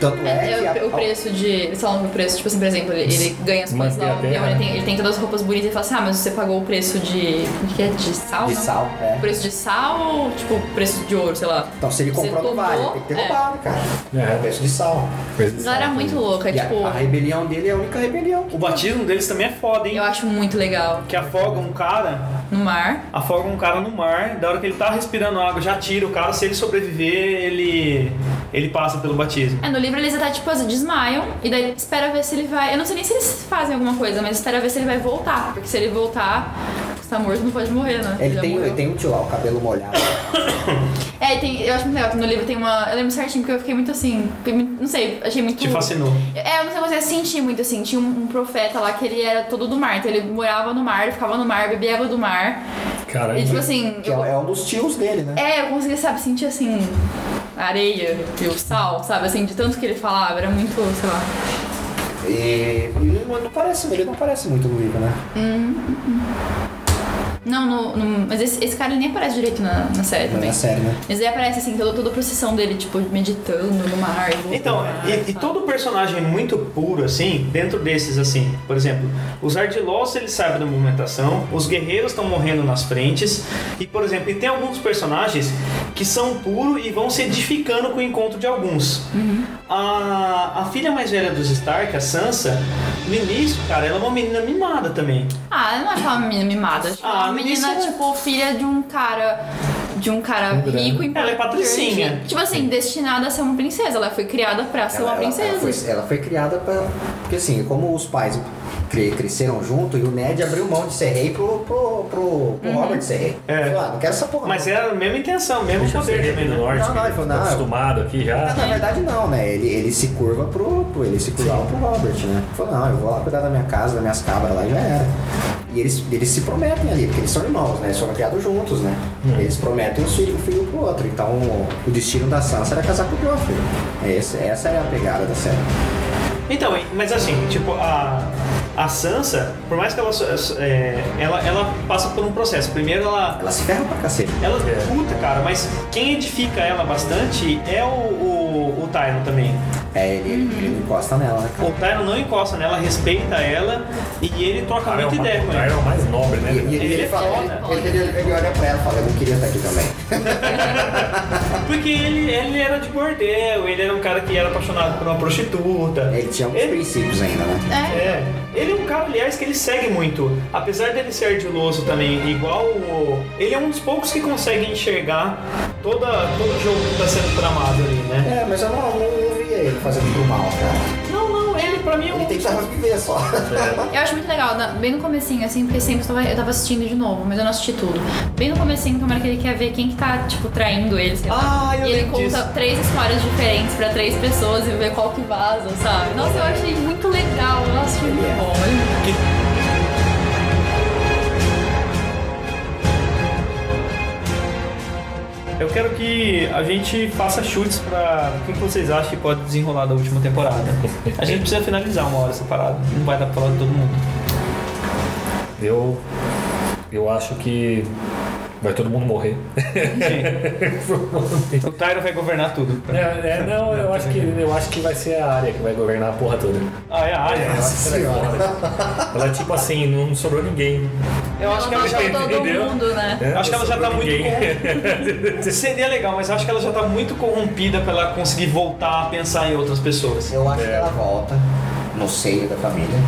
E: Tanto é,
D: É,
E: que
D: é,
E: a-
D: o preço de. Eles falam que o preço, tipo assim, por exemplo, ele, ele ganha as coisas lá
C: a
D: no
C: terra,
D: ele tem, ele tem todas as roupas bonitas e fala assim, ah, mas você pagou o preço de. O que é? De sal?
E: de
D: não?
E: sal, é.
D: O preço de sal ou, tipo, preço de ouro, sei lá?
E: Então se ele
D: Você
E: comprou, não vale, tem que ter
D: é.
E: roubado, cara.
C: É.
E: É o preço de sal.
C: Coisa de sal.
D: muito louca,
E: E a-
D: tipo.
E: a, rebelião dele é a única rebelião.
B: O batismo deles também é foda, hein?
D: Eu acho muito legal.
B: Que afoga um cara,
D: No mar.
B: afoga um cara no mar, da hora que ele tá respirando água, já tira o cara, se ele sobreviver, ele ele passa pelo batismo.
D: É, no livro eles até, tipo, desmaiam e daí espera ver se ele vai. Eu não sei nem se eles fazem alguma coisa, mas espera ver se ele vai voltar. Porque se ele voltar, tá morto, não pode morrer, né?
E: Ele tem, ele tem um tio lá, o cabelo molhado.
D: É, tem, eu acho muito legal que no livro tem uma. Eu lembro certinho porque eu fiquei muito assim. fiquei muito- Não sei, achei muito.
B: Te fascinou.
D: É, eu não sei mas eu senti muito assim. Tinha um, um profeta lá que ele era todo do mar. Então ele morava no mar, ele ficava no mar, bebia água do mar.
C: Cara,
D: E tipo assim.
E: que
D: eu-
E: é, é um dos tios dele, né?
D: é, eu conseguia, sabe, sentir assim. A areia e o sal, sabe? Assim, de tanto que ele falava. Era muito, sei lá.
E: E, e não, parece, ele não parece muito no livro, né?
D: Não, no, no- mas esse, esse cara ele nem aparece direito na, na série
E: é
D: também.
E: na série, né?
D: Mas aí aparece assim, toda, toda a procissão dele, tipo, meditando no mar.
B: Então,
D: mar,
B: e, e todo personagem muito puro, assim, dentro desses, assim, por exemplo, os Ardilós, eles sabem da movimentação, os guerreiros estão morrendo nas frentes, e, por exemplo, e tem alguns personagens que são puros e vão se edificando com o encontro de alguns. A, a filha mais velha dos Stark, a Sansa, no início, cara, ela é uma menina mimada também.
D: Ah, eu não acho ela uma menina mimada. Acho que ela é
B: Ah,
D: uma menina,
B: é-
D: tipo, filha de um cara. De um cara
C: Um
D: rico e
B: Ela é patricinha.
D: Tipo assim, destinada a ser uma princesa. Ela foi criada pra ser uma
E: Ela- ela-
D: princesa.
E: Ela, foi, ela foi criada pra. Porque assim, como os pais cresceram junto e o Ned abriu mão de ser rei pro, pro, pro, pro Robert ser rei.
B: É.
E: Ele falou, ah, não quero essa porra.
B: Mas
E: não.
B: era a mesma intenção, mesmo
C: Deixa
B: poder
C: do
B: né?
C: norte,
E: Não, não, ele falou, não,
C: acostumado aqui já.
E: Na verdade não, né? Ele, ele se curva pro, pro ele se curvava pro Robert, né? Ele falou, não, eu vou lá cuidar da minha casa, das minhas cabras lá e já era. E eles, eles se prometem ali, porque eles são irmãos, né? Eles foram criados juntos, né? Eles prometem um filho, um filho pro outro. Então o, o destino da Sansa era casar com o Joffrey. Esse, essa é a pegada da série.
B: Então, mas assim, tipo, a, a Sansa, por mais que ela, é, ela ela passa por um processo. Primeiro ela
E: Ela se ferra pra cacete.
B: ela
C: É.
B: puta, cara, mas quem edifica ela bastante é o, o, o Tyron também.
E: É, ele, ele não encosta nela, né, cara?
B: O Tyron não encosta nela, respeita ela e ele troca
C: Cara, é
B: muita
C: o
B: ideia com
C: Tyron é o mais nobre, né?
E: E, e ele,
B: Ele é
E: fala, ele, ele, ele, ele olha pra ela e fala, eu não queria estar aqui também.
B: Porque ele, ele era de bordel, ele era um cara que era apaixonado por uma prostituta.
E: Ele tinha alguns
B: Ele-
E: princípios ainda, né?
D: É.
B: É, ele é um cara, aliás, que ele segue muito. Apesar dele ser ardiloso também, igual o. Ele é um dos poucos que consegue enxergar toda, todo o jogo que tá sendo tramado ali, né?
E: É, mas eu não, não, ele fazendo pro mal, cara.
B: Não, não, ele pra mim é
E: Ele
B: um.
E: tentava viver só.
D: Eu acho muito legal, na- bem no comecinho, assim, porque sempre eu tava, eu tava assistindo de novo, mas eu não assisti tudo. Bem no comecinho, como que ele quer ver quem que tá, tipo, traindo ele, sei lá.
B: Ah, eu
D: e ele
B: lembro
D: conta
B: disso.
D: três histórias diferentes pra três pessoas e ver qual que vaza, sabe? Nossa, eu achei muito legal, nossa, achei muito bom. Ele-
B: Eu quero que a gente faça chutes pra. O que vocês acham que pode desenrolar da última temporada? A gente precisa finalizar uma hora essa parada. Não vai dar pra falar de todo mundo.
C: Eu, eu acho que vai todo mundo morrer.
B: O Tyron vai governar tudo.
C: É, é, não, eu acho, que, eu acho que vai ser a área que vai governar a porra toda.
B: Ah, é a área?
C: Eu acho que ela é foda. Ela é tipo assim, não sobrou ninguém.
B: Eu acho que ela já.
D: matou todo
C: entendeu?
D: mundo, né?
C: É,
B: Acho que ela já tá
C: sobrou
B: muito
C: ninguém.
B: Seria legal, mas acho que ela já tá muito corrompida pra ela conseguir voltar a pensar em outras pessoas.
E: Eu acho
C: É.
E: que ela volta no seio da família.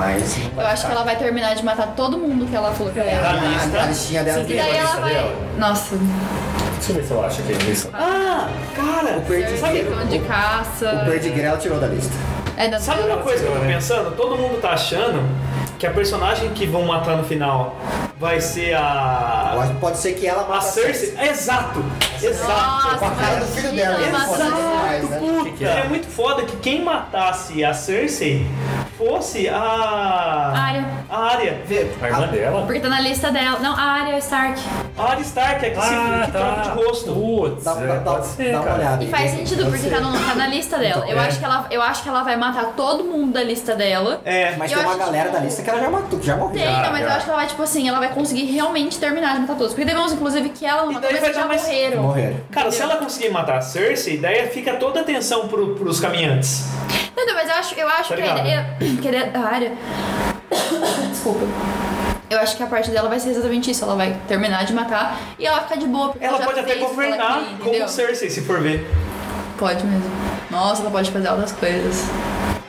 E: Mas.
D: Eu acho que ela vai terminar de matar todo mundo que ela falou que ela ia
B: A
D: matar.
B: lista.
E: A, a listinha dela
D: E
E: tem
D: daí
C: a
D: ela vai.
C: dela?
D: Nossa,
C: Deixa eu ver se eu acho que é isso.
B: Ah, cara,
E: O perdigueiro.
D: cão de caça.
E: O Perdigre ela tirou da lista.
D: É da
B: sabe uma coisa que eu tô pensando? Todo mundo tá achando que a personagem que vão matar no final vai ser a.
E: acho que pode ser que ela
B: A
E: mata
B: Cersei. Exato! Exato!
E: Com a cara do filho dela, demais, né?
B: Puta,
C: é?
B: muito foda que quem matasse a Cersei fosse a.
D: A Arya.
B: A Arya.
C: A irmã dela?
D: Porque tá na lista dela. Não, a Arya Stark.
B: A Arya Stark, é que, se, que troca de rosto.
C: Putz,
E: Dá,
C: é,
E: dá, dá,
C: pode ser,
E: dá uma olhada.
D: E faz sentido, porque tá, no- tá na lista dela. Eu,
C: é.
D: acho que ela, eu acho que ela vai matar todo mundo da lista dela.
B: É.
E: Mas tem uma galera
D: tipo,
E: da lista que ela já matou, que já morreu.
D: Tem,
C: Já,
D: não, mas
C: já.
D: eu acho que ela vai, tipo assim, ela vai conseguir realmente terminar de matar todos. Porque teve uns, inclusive, que ela não matou, mas já morreram.
E: Morreram.
B: Cara, se ela conseguir matar a Cersei, daí fica toda a atenção pro, pros caminhantes.
D: Não, não, mas eu acho, eu acho
B: Tá
D: que a ideia. Que a ideia da área. Desculpa. Eu acho que a parte dela vai ser exatamente isso. Ela vai terminar de matar e ela ficar de boa. Porque
B: Ela
D: já
B: pode até
D: ela
B: governar como
D: entendeu?
B: Cersei, se for ver.
D: Pode mesmo. Nossa, ela pode fazer altas coisas.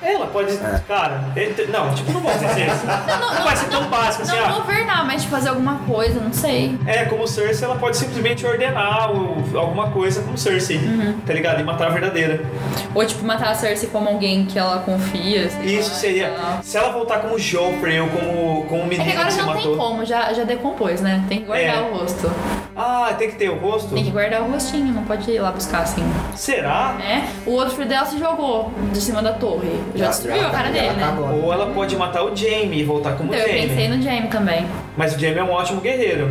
B: Ela pode. Cara, ent- não, tipo, não vou dizer isso. Não, vai ser tão básico assim,
D: Não
B: ah.
D: governar, mas tipo, fazer alguma coisa, não sei.
B: É, como Cersei, ela pode simplesmente ordenar o- alguma coisa como Cersei,
D: Uhum.
B: tá ligado? E matar a verdadeira.
D: Ou tipo, matar a Cersei como alguém que ela confia. sei
B: Isso
D: lá,
B: seria. Se ela voltar como Joffrey ou como, como o
D: É que agora
B: que
D: não
B: matou.
D: tem como, já, já decompôs, né? Tem que guardar
B: É.
D: o rosto.
B: Ah, tem que ter o rosto?
D: Tem que guardar o rostinho, não pode ir lá buscar assim.
B: Será?
D: né? O outro filho dela se jogou de cima da torre. Já, destruiu a cara dele, né?
B: Ou ela pode matar o Jaime e voltar como
D: Então, eu
B: Jaime.
D: pensei no Jaime também.
B: Mas o Jaime é um ótimo guerreiro.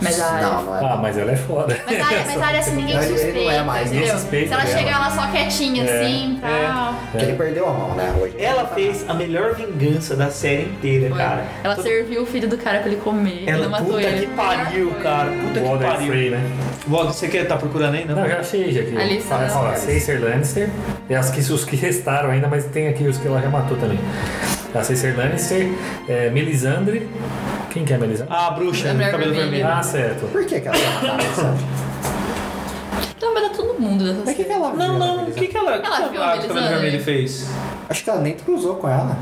D: Mas a área.
E: Não, não é.
C: Ah, mas ela é foda.
D: Mas a área, mas a área assim, ninguém
E: ele não é
D: suspeita,
E: mais,
D: entendeu?
C: suspeita
D: Se ela
C: dela.
D: chegar lá só quietinha
C: É,
D: assim, tal.
E: Porque ele perdeu a mão, né? Hoje.
B: Ela fez a melhor vingança da série inteira,
D: Foi.
B: cara.
D: Ela
B: Todo-
D: serviu o filho do cara pra ele comer.
B: Ela,
D: não matou
B: puta
D: ele.
B: que pariu, cara. Puta que
C: Walder
B: pariu.
C: Frey, né?
B: Walter, você quer tá procurando aí, não?
C: Não, já achei já aqui.
D: A lista
C: Fala, Lannister. E as que, os que restaram ainda, mas tem aqui os que ela já matou também. A Cersei Lannister, é, Melisandre. Quem que é Melisandre?
B: Ah, a bruxa, do
D: mulher
B: cabelo vermelho.
C: Ah, certo.
E: Por que, que ela ia matar a Melisandre?
D: Então vai dar todo mundo dessa
E: Mas o que, que ela
B: Não, não, o que que ela,
D: Ela
B: que
D: viu a
B: a do cabelo
D: Melisandre?
B: vermelho fez?
E: Acho que ela nem cruzou com ela.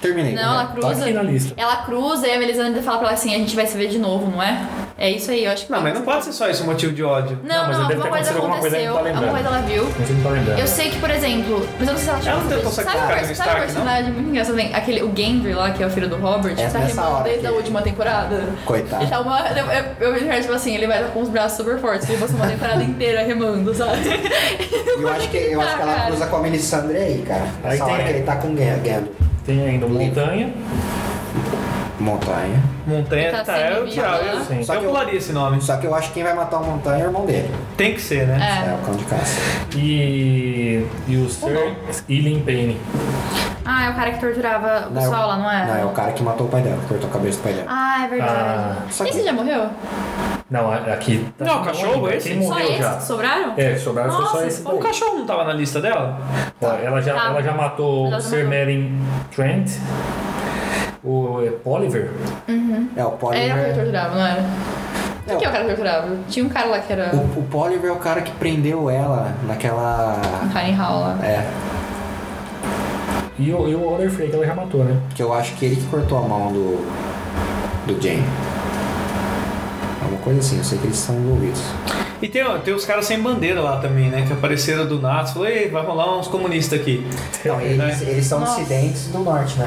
E: Terminei.
D: Não, ela
E: né?
C: Tá
D: cruza.
C: aqui na lista.
D: Ela cruza e a Melisandre fala pra ela assim: a gente vai se ver de novo, não é? É isso aí, eu acho que.
B: Não, mas não pode ser só isso o motivo de ódio.
D: Não,
C: Não, mas
D: não,
C: deve
D: alguma
C: ter
D: coisa
C: acontecido alguma coisa que
D: aconteceu,
C: tá
D: alguma coisa ela viu.
C: Se não tá lembrando.
D: Eu sei que, por exemplo, mas eu não sei se ela
B: Ela não tentou
D: sabe, o personagem muito engraçado também? Aquele, o Gendry lá, que é o filho do Robert,
E: É
D: que tá remando desde
E: que-
D: a última temporada.
E: Coitado.
D: Ele tá uma, eu, eu vejo tipo assim, ele vai estar com os braços super fortes, ele passou uma temporada inteira remando, sabe?
E: Eu acho que, eu acho que ela
D: Cara.
E: cruza com a Melisandre aí, cara.
C: Aí
E: Essa
C: tem-
E: hora que ele tá com o Gandalf.
C: Tem ainda o Montanha.
E: Montanha.
B: Montanha,
D: Tá
B: tá,
D: sendo
B: eu,
D: vivo
B: tirar,
D: lá.
B: eu,
C: Sim.
E: Só
B: eu
E: que eu-
B: pularia esse nome.
E: Só que eu acho que quem vai matar o Montanha é o irmão dele.
B: Tem que ser, né?
E: É,
D: É.
E: o cão de caça.
C: E, e o Sir Ilan Payne.
D: Ah, é o cara que torturava o
E: Não, é o-
D: pessoal lá, não é?
E: Não, é o cara que matou o pai dela, que cortou a cabeça do pai dela.
D: Ah, é verdade.
C: Ah,
E: só que-
D: Esse já morreu?
C: Não, aqui. tá-
B: Não, o cachorro,
C: ainda.
B: esse?
C: Quem
D: Só
C: morreu
D: esse
C: já?
D: que sobraram?
C: É, sobraram foi só
D: Nossa,
C: esse
B: O cachorro não tava na lista dela?
C: Ó, ela, já,
D: Tá.
C: ela já matou o Sir. Meryn Trent, o é, Poliver.
E: É, o
D: Era o cara que
E: Poliver.
D: torturava, não era?
E: É,
D: Quem que é o cara que torturava? Tinha um cara lá que era
E: o, o Poliver é o cara que prendeu ela naquela.
D: Tiny Hall lá.
E: É,
C: E o, e o Walder Frey, que ela já matou, né?
E: que eu acho que ele que cortou a mão do. do Jane. É uma coisa assim, eu sei que eles são envolvidos.
B: E tem, tem os caras sem bandeira lá também, né? Que apareceram do nada. Falou, ei, vai rolar uns comunistas aqui.
E: Não, eles, eles são
D: Nossa.
E: dissidentes do norte, né?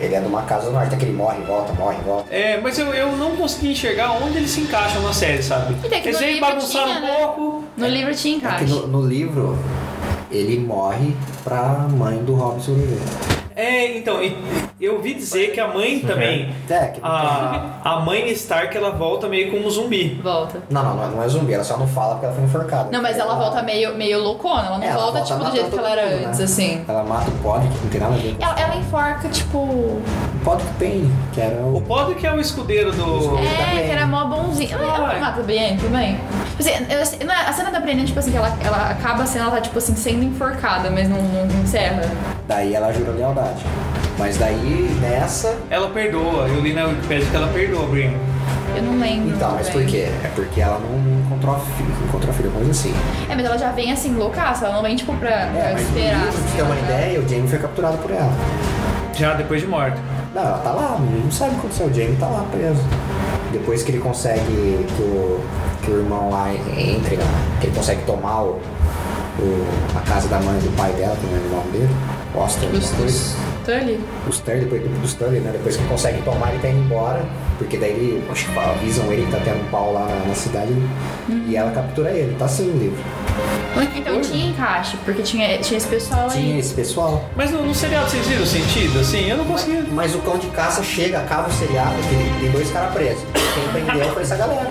E: Ele é de uma casa do norte, é que ele morre e volta, morre e volta.
B: É, mas eu, eu não consegui enxergar onde eles se encaixam na série, sabe?
D: E
B: Eles
D: livro
B: bagunçaram
D: tinha,
B: um
D: né?
B: pouco.
D: No livro tinha
E: É que
D: encaixe.
E: no, no livro ele morre pra mãe do Robin sobreviver.
B: É, então, e- eu ouvi dizer que a mãe também.
E: É, que não,
B: A, a mãe Stark ela volta meio como um zumbi.
D: Volta.
E: não, não, não, não é zumbi, ela só não fala porque ela foi enforcada.
D: Não, mas ela volta meio, meio loucona, ela não
E: É, ela
D: volta,
E: volta
D: tipo do jeito que ela era
E: mundo, né?
D: antes, assim.
E: Ela mata o Podrick, que não tem nada a ver com
D: Ela, ela enforca, tipo.
E: o Podrick Payne, que era
B: O
E: o.
B: Podrick é o escudeiro do.
E: Escudeiro.
D: É, que era mó bonzinho. Ela, ela
B: Vai.
D: mata a Brienne também. Tipo assim, é- a cena da Brienne, tipo assim, que ela, ela acaba a cena, ela tá, tipo assim, sendo enforcada, mas não, não, não encerra.
E: Daí ela jura lealdade. Mas daí, nessa.
B: Ela perdoa. Eu li na Wikipedia que ela perdoa a Brienne.
D: Eu não lembro.
E: Então, mas
D: bem.
E: por quê? É porque ela não encontrou a filha, encontrou a filha, coisa assim.
D: É, mas ela já vem assim, loucaça, ela não vem, tipo, pra, pra
E: É, mas no
D: esperar.
E: livro, pra
D: assim,
E: ter uma ideia, o Jamie foi capturado por ela.
B: Já depois de morte.
E: Não, ela tá lá, não sabe o que aconteceu, o Jamie tá lá preso. Depois que ele consegue que o, que o irmão lá entre, lá, que ele consegue tomar o, o- a casa da mãe do pai dela, que não é o nome dele, Oster,
D: Os,
E: coisa.
D: os Tully.
E: o Sterling, depois do Sterling, né? Depois que consegue tomar, ele tá indo embora. Porque daí ele, acho que avisam ele que tá tendo um pau lá na, na cidade e ela captura ele. Tá assim no livro.
D: Então tinha encaixe, porque tinha, tinha esse pessoal
E: Tinha
D: aí.
E: esse pessoal.
B: Mas no, no seriado vocês viram o sentido? Assim, eu não consegui.
E: Mas o cão de caça chega, acaba o seriado, tem, tem dois caras presos. Quem prendeu foi essa galera.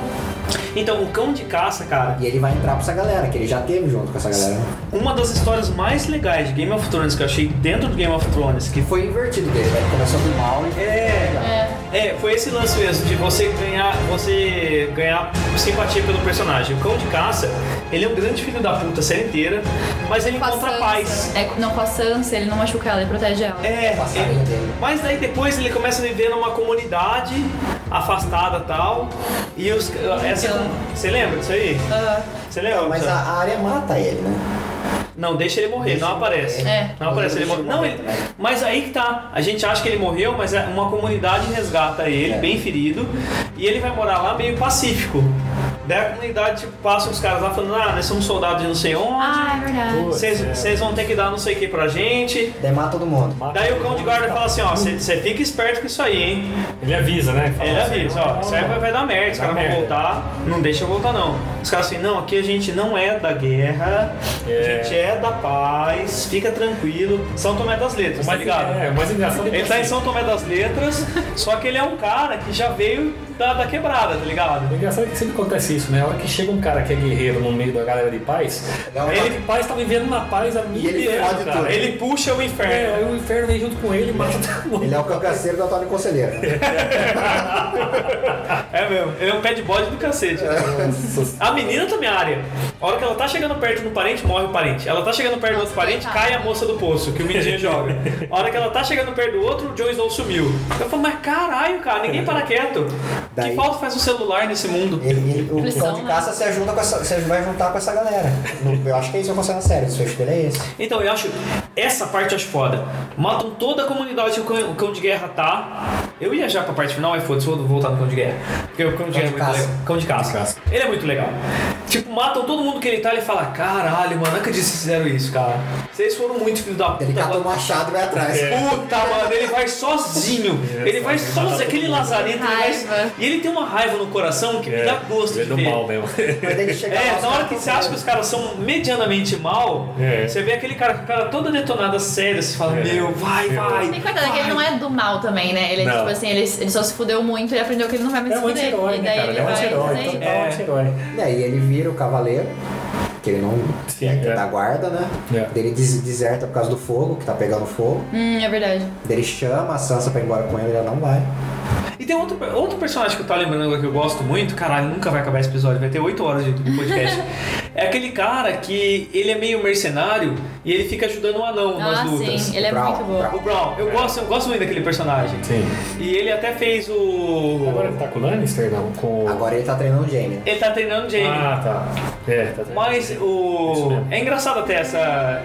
B: Então, o cão de caça, cara,
E: E ele vai entrar pra essa galera, que ele já teve junto com essa galera.
B: uma das histórias mais legais de Game of Thrones que eu achei dentro do Game of Thrones, que
E: foi invertido dele, né? Começou do mal e.
B: É.
D: É.
B: É, foi esse lance mesmo, de você ganhar, você ganhar simpatia pelo personagem. O cão de caça, ele é um grande filho da puta a série inteira, mas ele
D: Com
B: encontra
D: Sansa.
B: paz.
D: É, não, com a Sansa, ele não machuca ela, ele protege ela.
B: É, ele- mas daí depois ele começa a viver numa comunidade afastada tal. E os. Essa,
D: Então.
B: você lembra disso aí?
D: Ah,
B: Você lembra?
E: Mas a, a área mata ele, né?
B: Não, deixa ele morrer,
E: Deixa
B: não
E: ele
B: aparece.
E: morrer.
D: É.
B: Não aparece ele
E: ele
B: Não, ele, mas aí que tá. A gente acha que ele morreu, mas é uma comunidade resgata ele,
E: É.
B: bem ferido, e ele vai morar lá meio pacífico. Daí a comunidade tipo, passa os caras lá falando, ah, nós somos soldados de não sei onde.
D: ah, é verdade.
B: Vocês
C: é.
B: vão ter que dar não sei o que pra gente.
E: Daí mata todo mundo.
C: Mata
B: Daí o cão de guarda fala assim, ó, você fica esperto com isso aí, hein?
C: Ele avisa, né? Fala
B: Ele
C: assim,
B: avisa, ó, isso aí vai, vai dar merda, os caras vão voltar, não deixa eu voltar não. Os caras assim, não, aqui a gente não é da guerra,
C: É.
B: a gente é da paz, fica tranquilo. São Tomé das Letras, tá
C: Mas
B: ligado?
C: É, o mais engraçado
B: Ele tá em
C: assim,
B: São Tomé das Letras, só que ele é um cara que já veio da, da quebrada, tá ligado?
C: O engraçado é que sempre acontece isso, né? A hora que chega um cara que é guerreiro no meio da galera de paz,
E: Não,
C: ele de paz tá vivendo na paz a vida
E: ele.
B: Ele puxa o
C: É,
B: inferno.
C: aí o inferno vem junto com ele e mata todo mundo.
E: Ele é o cangaceiro do Antônio Conselheiro.
B: É mesmo, ele é um pé de bode do cacete.
C: Nossa,
B: A menina também é área. A hora que ela tá chegando perto do parente, morre o parente. Ela tá chegando perto do outro parente, cai a moça do poço, que o Mindinho joga. A hora que ela tá chegando perto do outro, o Jon Snow sumiu. Eu falo, mas caralho, cara, ninguém para quieto.
E: Daí-
B: Que falta faz um celular nesse mundo?
E: Ele, ele- o cão de
D: né?
E: caça se ajuda com essa, se vai juntar com essa galera. Eu acho que é isso que vai acontecer na série. O desfecho dele é esse.
B: Então, eu acho. Essa parte eu acho foda. Matam toda a comunidade que o cão, o cão de guerra tá. Eu ia já pra parte final, mas foda-se, vou voltar no cão de guerra. Porque o cão de
E: Cão
B: guerra é muito legal. Cão de caça.
C: De caça.
B: Ele é muito legal. Tipo, matam todo mundo que ele tá e fala: caralho, mano, não acredito que vocês fizeram isso, cara. Vocês foram muito filho da puta.
E: Ele cata o
B: mano."
E: machado e vai atrás.
B: Puta, mano, ele vai sozinho.
C: É,
B: Ele vai
C: sozinho.
B: Aquele lazarento. Ele vai... E ele tem uma raiva no coração que me dá gosto
C: ele é
B: de
C: do
B: ver.
C: mal mesmo.
E: Mas daí ele chega
B: É, na hora que você acha que os caras são medianamente mal,
C: É.
B: você vê aquele cara com a cara toda detonada séria, você fala,
C: É.
B: meu, vai,
C: É.
B: vai.
D: Tem coitado que ele não é do mal também, né? Ele é
C: Não.
D: tipo assim, ele, ele só se fudeu muito e aprendeu que ele não vai mais
C: É
D: se
C: um
D: fuder.
C: anti-herói,
D: e
C: né,
D: daí
C: cara? Ele é um
D: vai
C: anti-herói, total
B: É.
C: anti-herói.
E: E aí ele vira o cavaleiro, que ele não
C: Sim,
E: é,
C: é.
E: da guarda, né?
C: É.
E: Daí Ele des- deserta por causa do fogo, que tá pegando fogo.
D: Hum, é verdade.
E: Daí Ele chama a Sansa pra ir embora com ele, ela não vai.
B: E tem outro, outro personagem que eu tô lembrando agora que eu gosto muito, caralho, nunca vai acabar esse episódio, vai ter 8 horas de de podcast. é aquele cara que ele é meio mercenário e ele fica ajudando o anão nas
D: Ah,
B: lutas.
D: sim, ele é
E: Brown,
D: muito bom.
B: O Brown, eu gosto, eu gosto muito daquele personagem.
C: Sim.
B: E ele até fez o.
C: Agora ele tá com o Lannister, não? Com...
E: Agora ele tá treinando o Jaime.
B: Ele tá treinando o Jamie.
C: Ah, tá. É, tá
B: Mas o. É engraçado até essa,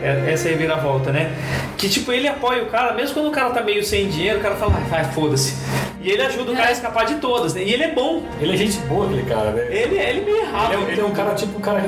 B: essa reviravolta, né? Que tipo, ele apoia o cara, mesmo quando o cara tá meio sem dinheiro, o cara fala, "Ah, vai, foda-se. E ele ajuda o cara a escapar de todas, né? E ele é bom.
C: Ele é gente boa, aquele cara, né?
B: Ele, ele é meio
C: Ele
B: errado.
C: é, ele é um cara tipo um cara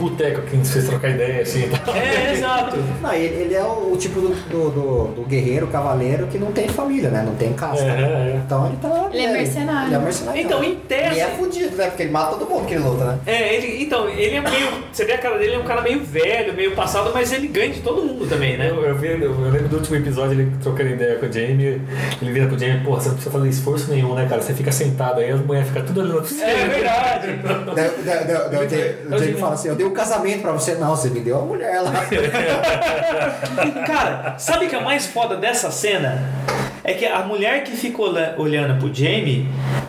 C: boteco que fez trocar ideia assim. Tá?
B: É, exato.
E: Não, ele, ele é o, o tipo do, do, do- do guerreiro, cavaleiro que não tem família, né? Não tem casa.
C: É, é.
E: Então ele tá.
D: Ele é mercenário.
E: Ele é mercenário.
B: Então, em tese-
E: E é fudido, né? Porque ele mata todo mundo que ele luta, né?
B: É, ele, então, ele é meio. Você vê a cara dele, ele é um cara meio velho, meio passado, mas ele ganha de todo mundo também, né?
C: Eu, eu, vi- eu lembro do último episódio, ele trocando ideia com o Jamie. Ele vira com o Jamie, porra, você não precisa fazer esforço nenhum, né, cara? Você fica sentado aí, as mulheres ficam tudo olhando pra você.
B: É verdade.
E: Daí- daí- daí- o Jaime fala assim: Eu dei um casamento pra você. Não, você me deu uma mulher lá.
B: Cara, sabe o que é mais foda dessa cena? É que a mulher que fica olha- olhando pro Jamie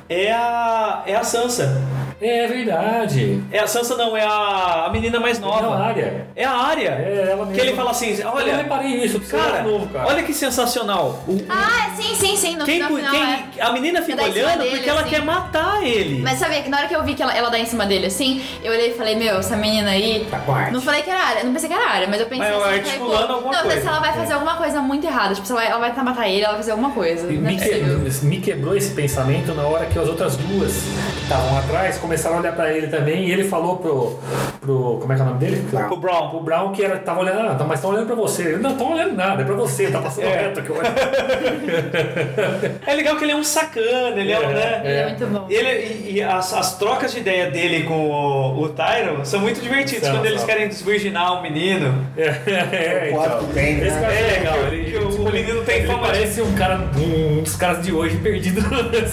B: é a. é a Sansa.
C: É verdade.
B: É a Sansa não, é a, a menina mais nova.
C: Não, área.
B: É a área.
C: É ela mesmo.
B: Que ele fala assim,
C: Eu não
B: olha,
C: reparei isso,
B: cara,
C: de novo, cara.
B: olha que sensacional. O-
D: Ah, sim, sim, sim. No
B: quem,
D: final,
B: quem-
D: é.
B: a menina fica olhando
D: dele,
B: porque ela
D: assim.
B: quer matar ele.
D: Mas sabe, que na hora que eu vi que ela, ela dá em cima dele assim, eu olhei e falei, meu, essa menina aí.
E: Tá com arte.
D: Não falei que era área, não pensei que era área, mas eu pensei
B: Mas
D: assim,
B: ela
D: falei,
B: articulando
D: pô,
B: alguma
D: não,
B: coisa.
D: se ela vai fazer alguma coisa muito errada, tipo, se ela vai, ela vai tentar matar ele, ela vai fazer alguma coisa. Não é
C: me,
D: possível.
C: que- me quebrou esse pensamento na hora que as outras duas que estavam atrás começaram a olhar pra ele também e ele falou pro. pro como é que é o nome dele?
B: O Brown.
C: O Brown que era, tava olhando, ah, tá, mas estão olhando pra você. Ele, não, estão olhando nada, é pra você, tá passando
B: É.
C: reto aqui.
B: É legal que ele é um sacana, ele é, um, né?
D: Ele é muito bom.
B: Ele, e, e as, as trocas de ideia dele com o, o Tyron são muito divertidas quando eles querem desvirginar o menino.
C: É, é,
E: O
C: então.
E: quarto tem, né?
C: Esse cara
B: É,
C: legal.
B: que-
C: Ele,
B: que o menino tem fama de-
C: parece um cara, um dos caras de hoje perdido.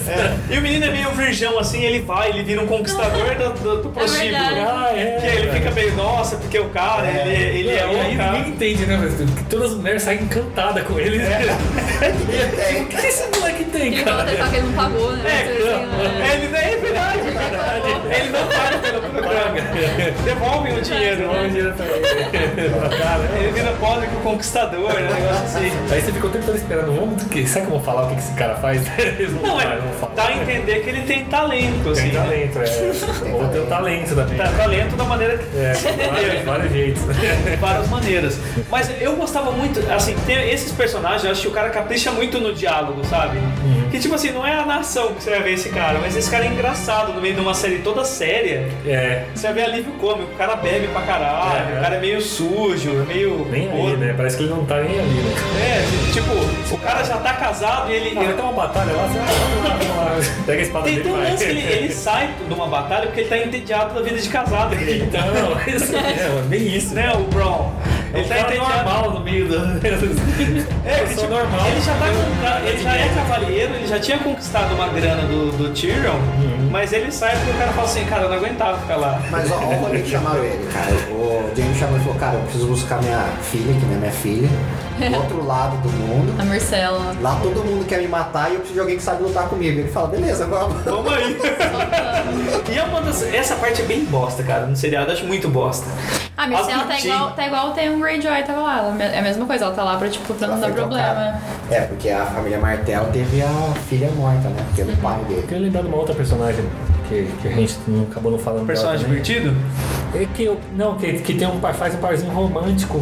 B: É. E o menino é meio virgão assim, ele vai, ele vira um conquistador do, do, do prostíbulo.
D: verdade.
C: Ah, é.
B: Que ele fica meio, nossa, porque o cara, ele, ele é
C: aí
B: o cara.
C: ninguém entende, né? mas que Todas as mulheres saem encantadas com ele.
E: É.
C: o que esse moleque tem,
D: Ele
C: cara?
D: até que ele não pagou, né?
B: É,
D: Assim, né?
B: Ele não é verdade, ele não paga pelo programa. Devolvem o dinheiro.
C: Direto pra ele. Cara,
B: Ele vira pobre que o conquistador, né? Negócio assim.
C: Aí você ficou o tempo todo esperando, vamos, que, sabe que eu vou falar o que esse cara faz?
B: Não,
C: falar,
B: é,
C: falar.
B: dá a entender que ele tem talento, assim.
C: Tem
B: né?
C: talento, é. Ou tem o talento também.
B: Tá, talento da maneira que
C: É, vários, vários jeitos.
B: de várias maneiras. Mas eu gostava muito, assim, tem esses personagens, eu acho que o cara capricha muito no diálogo, sabe?
C: Uhum.
B: Que tipo assim, não é a nação que você vai ver esse cara, mas esse cara é engraçado no meio de uma série toda séria.
C: É,
B: Você vai ver alívio cômico, o cara bebe pra caralho,
C: É.
B: o cara é meio sujo, é meio.
C: nem
B: podre.
C: né? Parece que ele não tá nem ali, né?
B: É, tipo, o cara já tá casado e ele.
C: Ah, vai ter uma batalha lá, você vai. Pega a espada
B: Tem,
C: dele
B: tem um lance que ele, ele sai de uma batalha porque ele tá entediado da vida de casado.
C: Então, isso é, bem isso.
B: Né, o Brown?
C: Ele
B: tá
C: tá
B: entediado.
C: normal no meio do.
B: É, ele, tipo,
C: normal.
B: ele já tá com- ele já é cavalheiro, ele já tinha conquistado uma grana do, do Tyrion,
C: Uhum.
B: mas ele sai porque o cara fala assim, cara, eu não aguentava ficar lá.
E: Mas ó, ó o rolê que chamaram ele, cara. O James chamou e falou, cara, eu preciso buscar minha filha, que não é minha filha, do outro lado do mundo.
D: A Marcela.
E: Lá todo mundo quer me matar e eu preciso de alguém que sabe lutar comigo. Ele fala, beleza, vamos.
B: Vamos aí. e é uma das, essa parte é bem bosta, cara, no seriado, eu acho muito bosta.
D: A Marcela tá igual, tá igual tem um Greyjoy tava lá. Ela É a mesma coisa, ela tá lá pra, tipo, pra não dar problema.
E: trocada. É, porque a família Martel teve a filha morta, né? Pelo pai
C: Eu
E: dele.
C: queria lembrar de uma outra personagem que, que a gente não acabou não falando.
B: Personagem divertido?
C: É que eu, não, que, que tem um faz um parzinho romântico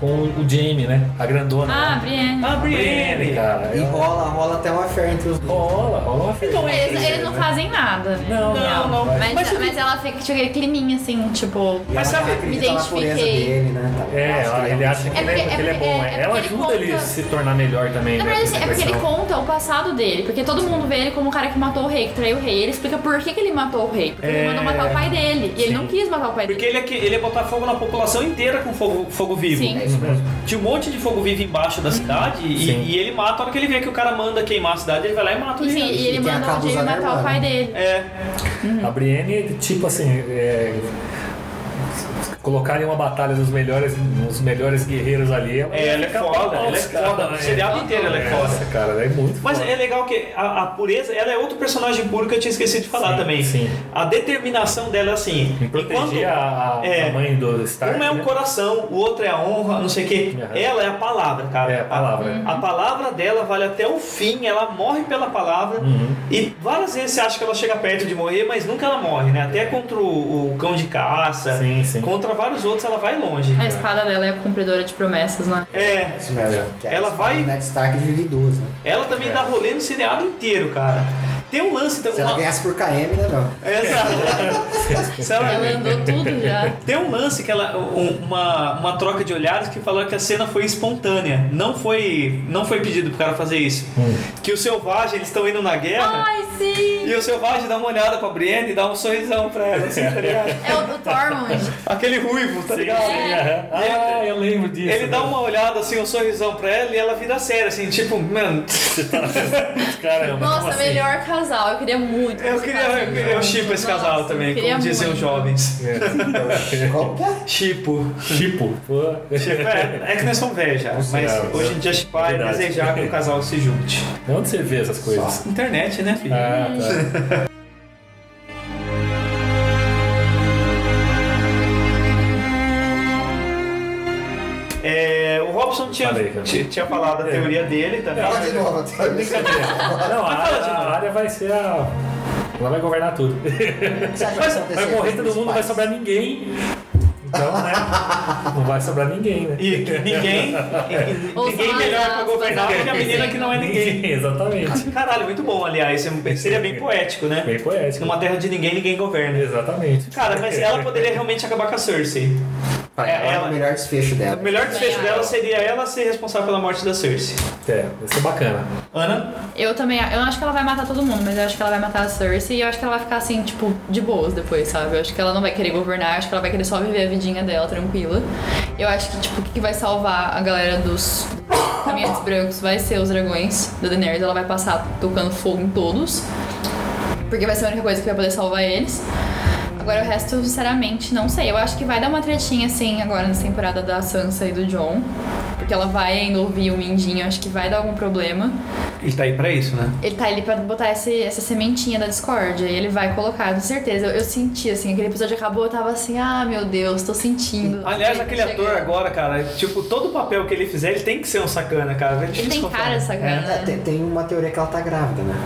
C: com o Jamie, né? A grandona.
D: Ah, Brienne.
B: Ah,
C: A
B: Brienne.
C: cara.
E: E rola, rola até uma fé entre os dois.
C: Rola, rola uma festa.
B: Então,
D: Eles, eles não fazem nada, né?
C: Não,
B: Não, não.
D: Mas,
B: Mas
D: mas, ela fica, tipo, aquele climinha assim, tipo.
B: Mas
E: ela
B: sabe,
D: me identifiquei.
E: dele, né? Tá-
C: É, ela- ele acha que,
D: É
C: ele, é,
D: porque-
C: que ele é
D: é
C: bom.
D: porque-
C: é.
D: é
C: ela
D: porque ele
C: ajuda ele a
D: conta-
C: se tornar melhor também.
D: Na
C: né,
D: verdade,
C: na
D: é porque ele conta o passado dele. Porque todo mundo vê ele como o cara que matou o rei, que traiu o rei. Ele explica por que, que ele matou o rei. Porque ele
B: É.
D: mandou matar o pai dele. E ele não quis matar o pai
B: Porque
D: dele.
B: ele, é que- ele ia botar fogo na população inteira com fogo, fogo vivo.
D: Sim.
E: É isso mesmo.
B: Tinha um monte de fogo vivo embaixo da cidade e, e ele mata, a hora que ele vê que o cara manda queimar a cidade, ele vai lá e mata o
D: sim, e ele manda o Jamie matar o pai dele.
B: É,
C: A Brienne, tipo assim, é, colocarem uma batalha dos melhores, dos melhores guerreiros ali. Ela,
B: É, ela é foda, ela é foda, o seriado inteiro ela é foda.
C: Nossa, cara, ela é muito
B: Mas
C: foda.
B: é legal que a, a pureza, ela é outro personagem puro que eu tinha esquecido de falar
C: Sim,
B: também.
C: sim.
B: A determinação dela é assim.
C: Em proteger
B: enquanto
C: a,
B: é,
C: a mãe do Stark.
B: um é o
C: né?
B: coração, o outro é a honra, não sei o quê.
C: Aham.
B: Ela é a palavra, cara.
C: É, a palavra.
B: A, a palavra dela vale até o fim, ela morre pela palavra.
C: Uhum.
B: E várias vezes você acha que ela chega perto de morrer, mas nunca ela morre, né? Até contra o, o cão de caça,
C: Sim, sim.
B: contra vários outros ela vai longe.
D: A espada dela é cumpridora de promessas, né?
B: É,
E: Isso mesmo.
B: Ela
E: a
B: vai-
E: divide em duas, né?
B: ela também dá rolê no seriado inteiro, cara. Tem um lance.
E: Se ela ganhasse por KM, né, não?
B: Exato. Se ela-
D: Ela andou tudo já.
B: Tem um lance que ela um- uma, uma troca de olhares que falou que a cena foi espontânea. Não foi não foi pedido pro cara fazer isso. Que o selvagem eles estão indo na guerra
D: Ai, sim!
B: e o selvagem dá uma olhada pra Brienne e dá um sorrisão pra ela, assim, tá ligado?
D: É o, o Tormund.
B: Aquele ruivo, tá ligado?
C: Sim, aham. Ah, eu lembro disso.
B: Ele dá
C: né?
B: uma olhada assim, um sorrisão pra ela e ela vira séria, assim, tipo, mano,
C: Caramba, como
D: Nossa,
C: assim?
D: melhor casal. Eu queria muito.
B: eu queria, eu, queria- eu chipo esse casal
D: Nossa,
B: também,
D: eu queria
B: como diziam os jovens.
E: Qual que é?
B: Chipo. Chipo, é, é que nós somos velhos já, mas
C: É,
B: hoje em dia chipar é desejar que o casal se junte.
C: Onde você vê essas coisas?
B: Internet, né, filho?
C: Ah, tá.
B: Robson tinha,
C: Falei,
B: tinha, tinha falado a
C: É.
B: teoria dele também.
E: Fala de novo.
C: Não, a a área vai ser a. Ela vai governar tudo. Vai, morrer todo mundo, não vai sobrar ninguém. Então, né? Não vai sobrar ninguém, né?
B: E ninguém, ninguém melhor pra governar do que a menina que não é ninguém.
C: Exatamente.
B: Caralho, muito bom, aliás. Seria bem poético, né?
C: Bem poético.
B: Numa terra de ninguém, ninguém governa.
C: Exatamente.
B: Cara, mas ela poderia realmente acabar com a Cersei.
E: Pra
B: É,
E: ela, é
B: ela-
E: o melhor desfecho dela.
B: O melhor desfecho dela seria ela ser responsável pela morte da Cersei.
C: É, vai ser bacana.
B: Ana?
D: Eu também, eu acho que ela vai matar todo mundo, mas eu acho que ela vai matar a Cersei e eu acho que ela vai ficar assim, tipo, de boas depois, sabe? Eu acho que ela não vai querer governar, eu acho que ela vai querer só viver a vidinha dela tranquila. Eu acho que, tipo, o que vai salvar a galera dos caminhantes brancos vai ser os dragões da Daenerys. Ela vai passar tocando fogo em todos, porque vai ser a única coisa que vai poder salvar eles. Agora o resto, sinceramente, não sei. Eu acho que vai dar uma tretinha assim agora nessa temporada da Sansa e do John. Porque ela vai ainda ouvir o Mindinho, acho que vai dar algum problema.
B: Ele tá aí pra isso, né?
D: Ele tá ali pra botar esse, essa sementinha da discórdia e ele vai colocar, com certeza. Eu, eu senti, assim, aquele episódio acabou, eu tava assim, ah, meu Deus, tô sentindo.
B: Aliás,
D: Ele
B: aquele
D: chega-
B: ator agora, cara, tipo, todo papel que ele fizer, ele tem que ser um sacana, cara. É
D: Ele tem cara de sacana.
E: É, tem, tem uma teoria que ela tá grávida, né?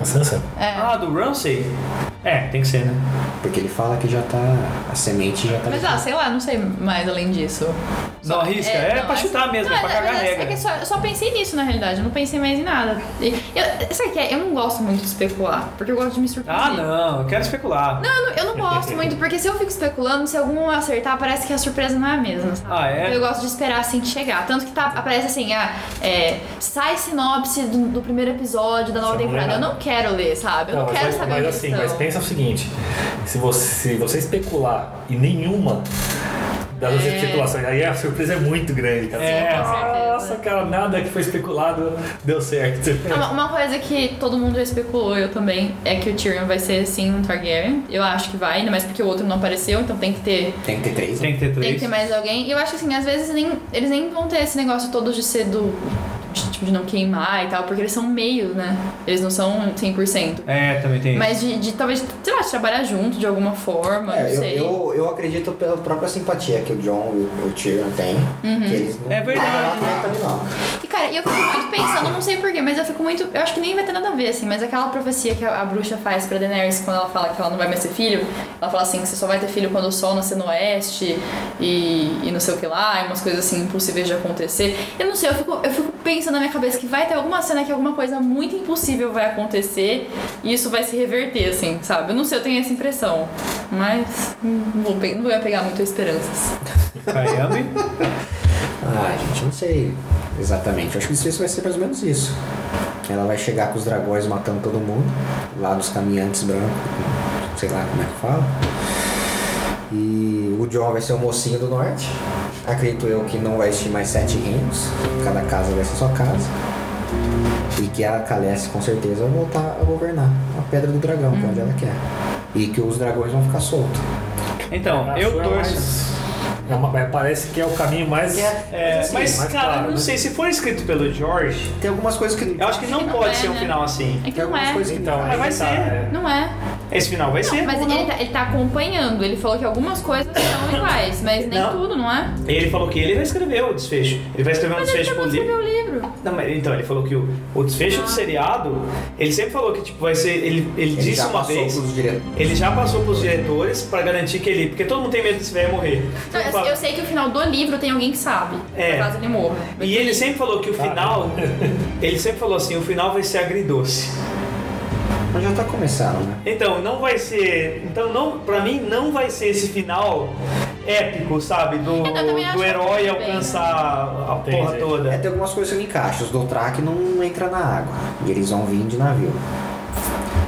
C: A Sansa?
D: É.
B: Ah, do Ramsey? É, tem que ser, né?
E: Porque ele fala que já tá. A semente já tá.
D: Mas ah, sei lá, não sei mais além disso.
B: Não arrisca? É,
D: não,
B: pra
D: é-
B: chutar mesmo,
D: não,
B: é pra cagar
D: é,
B: regra.
D: É que só, eu só pensei nisso na realidade, eu não pensei mais em nada. E, eu, sabe o que é? Eu não gosto muito de especular, porque eu gosto de me surpreender.
B: Ah, não, eu quero especular.
D: Não, eu não, eu não gosto muito, porque se eu fico especulando, se algum acertar, parece que a surpresa não é a mesma, sabe?
B: Ah, é?
D: Eu gosto de esperar assim de chegar. Tanto que tá, aparece assim, ah, é, sai sinopse do, do primeiro episódio da nova
C: não
D: temporada. Eu não quero ler, sabe? Eu não,
C: mas,
D: quero
C: mas-
D: saber
C: mas
D: a
C: assim, mas pensa o seguinte: se você, se você especular e nenhuma das
D: É.
C: especulações, aí a surpresa é muito grande, cara.
B: É.
D: Certeza.
C: Nossa, cara, nada que foi especulado deu certo.
D: Uma, uma coisa que todo mundo especulou, eu também, é que o Tyrion vai ser sim um Targaryen. Eu acho que vai, ainda mais porque o outro não apareceu, então tem que ter
E: Tem que ter três. né?
B: Tem que ter
D: Tem que
B: três.
D: ter mais alguém. E eu acho que assim, às vezes nem, eles nem vão ter esse negócio todo de ser do. De, tipo, de não queimar e tal, porque eles são meio, né? Eles não são 100%.
B: É, também tem.
D: Mas de, de talvez, sei lá, de trabalhar junto de alguma forma,
E: É,
D: não
E: eu,
D: sei.
E: eu, eu acredito pela própria simpatia que o John e o, Tyrion têm.
D: Uhum.
E: Que eles não
B: É verdade.
E: não não.
D: E cara, e eu fico muito pensando, não sei porquê, mas eu fico muito. Eu acho que nem vai ter nada a ver, assim, mas aquela profecia que a, a bruxa faz pra Daenerys quando ela fala que ela não vai mais ter filho, ela fala assim que você só vai ter filho quando o sol nascer no oeste e, e não sei o que lá, e umas coisas assim impossíveis de acontecer. Eu não sei, eu fico, eu fico pensando na minha cabeça que vai ter alguma cena que alguma coisa muito impossível vai acontecer e isso vai se reverter, assim, sabe? Eu não sei, eu tenho essa impressão. Mas não vou, pe- não vou pegar muito esperanças.
B: Caiambe.
E: Ah, gente, não sei exatamente. Eu acho que o desfecho vai ser mais ou menos isso. Ela vai chegar com os dragões matando todo mundo, lá dos caminhantes brancos, sei lá como é que fala. E o John vai ser o mocinho do norte. Acredito eu que não vai existir mais sete reinos, cada casa vai ser sua casa. E que a Khaleesi com certeza vai voltar a governar a Pedra do Dragão, que é onde ela quer. E que os dragões vão ficar soltos.
B: Então,
C: Acho
B: eu
C: é
B: torço.
C: mais- é uma- é, parece que é o caminho mais.
B: É,
E: assim,
B: mas,
C: mais
B: cara,
C: claro,
B: não
C: né?
B: sei, se for escrito pelo George,
E: Tem algumas coisas que.
B: eu acho que não,
D: não
B: pode
D: é,
B: ser um
D: né?
B: final assim.
D: É que
E: Tem
D: não
E: algumas
D: é.
E: coisas que
C: Então,
B: Mas
C: aí
B: vai ser.
C: é.
D: Não é.
B: Esse final vai ser.
D: Mas ele
B: não?
D: tá, ele tá acompanhando. Ele falou que algumas coisas são iguais, mas nem
B: Não.
D: tudo, não é?
B: Ele falou que ele vai escrever o desfecho. Ele vai escrever um
D: Mas ele
B: desfecho pro
D: de
B: livro.
D: escrever o livro.
B: Não, mas, então, ele falou que o, o desfecho do seriado, ele sempre falou que tipo, vai ser. Ele, ele,
E: Ele
B: disse
E: já
B: uma vez. Ele já passou pros diretores pra garantir que ele. Porque todo mundo tem medo desse velho morrer.
D: Não, eu,
B: fala-
D: eu sei que o final do livro tem alguém que sabe.
B: É.
D: Caso ele morra.
B: E ele sempre falou que o
C: Ah,
B: final. ele sempre falou assim: o final vai ser agridoce.
E: Mas já tá começando, né?
B: Então, não vai ser. Então, não, pra mim, não vai ser esse final épico, sabe? Do,
D: acho
B: do herói
D: bem.
B: alcançar a
C: Entendi.
B: porra toda.
E: É, tem algumas coisas que não encaixam. Os Dothraki não entram na água. E eles vão vir de navio.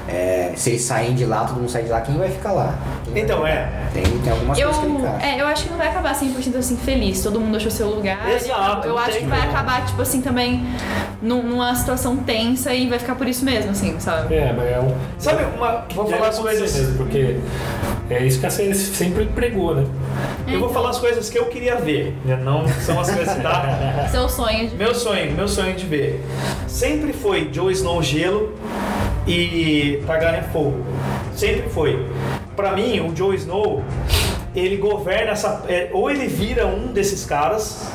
E: É, se eles saírem de lá, todo mundo sai de lá, quem vai ficar lá? Quem
B: Então, é.
E: Tem, tem algumas
D: Eu,
E: coisas que não encaixam.
D: é, eu acho que não vai acabar 100% assim feliz. Todo mundo achou seu lugar.
B: Exato,
D: Eu, eu acho que vai acabar, tipo assim, também num- numa situação tensa e vai ficar por isso mesmo, assim, sabe?
C: É, mas é um.
B: Sabe, uma, vou falar as coisas.
C: mesmo, porque é isso que a série sempre pregou, né?
B: Eu vou falar as coisas que eu queria ver, né? não são as coisas que tá.
D: Seu sonho de.
B: Meu sonho, meu sonho de ver. Sempre foi Joe Snow gelo e Targaryen fogo. Sempre foi. Pra mim, o Joe Snow, ele governa essa. é, ou ele vira um desses caras.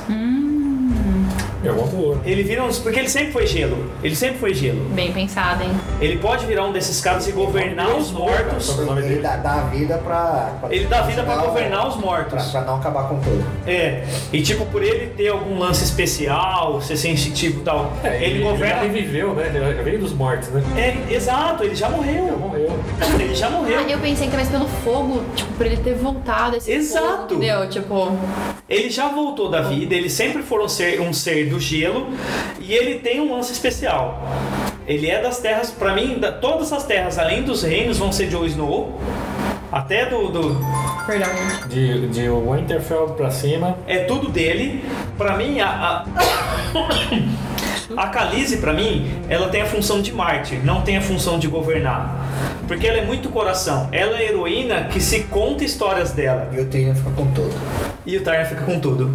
C: É uma boa.
B: Ele vira um. Porque ele sempre foi gelo. Ele sempre foi gelo.
D: Bem pensado, hein?
B: Ele pode virar um desses caras e governar os mortos.
E: Ele dá, dá a vida pra, pra-
B: Ele dá vida pra governar os
E: Pra,
B: mortos.
E: pra não acabar com tudo.
B: É. E tipo, por ele ter algum lance especial, ser sensitivo e tal,
C: É,
B: ele,
C: ele, ele já
B: governa.
C: reviveu, né? Ele veio dos mortos, né?
B: É, exato, ele já morreu.
C: Morreu.
B: Ele já morreu.
D: Ah, eu pensei que talvez pelo fogo, tipo, por ele ter voltado esse
B: Exato.
D: fogo, entendeu? Tipo,
B: Ele já voltou da vida, ele sempre foi um ser, um ser do gelo e ele tem um lance especial. Ele é das terras, pra mim, da- todas as terras além dos reinos vão ser Jon Snow, até do, do-
D: perdão.
C: De, de Winterfell pra cima.
B: é tudo dele. Pra mim, a a, a Khaleesi, pra mim, ela tem a função de mártir, não tem a função de governar. Porque ela é muito coração. Ela é a heroína que se conta histórias dela.
E: E o Tyrion fica com tudo.
B: E o Tyrion fica com tudo.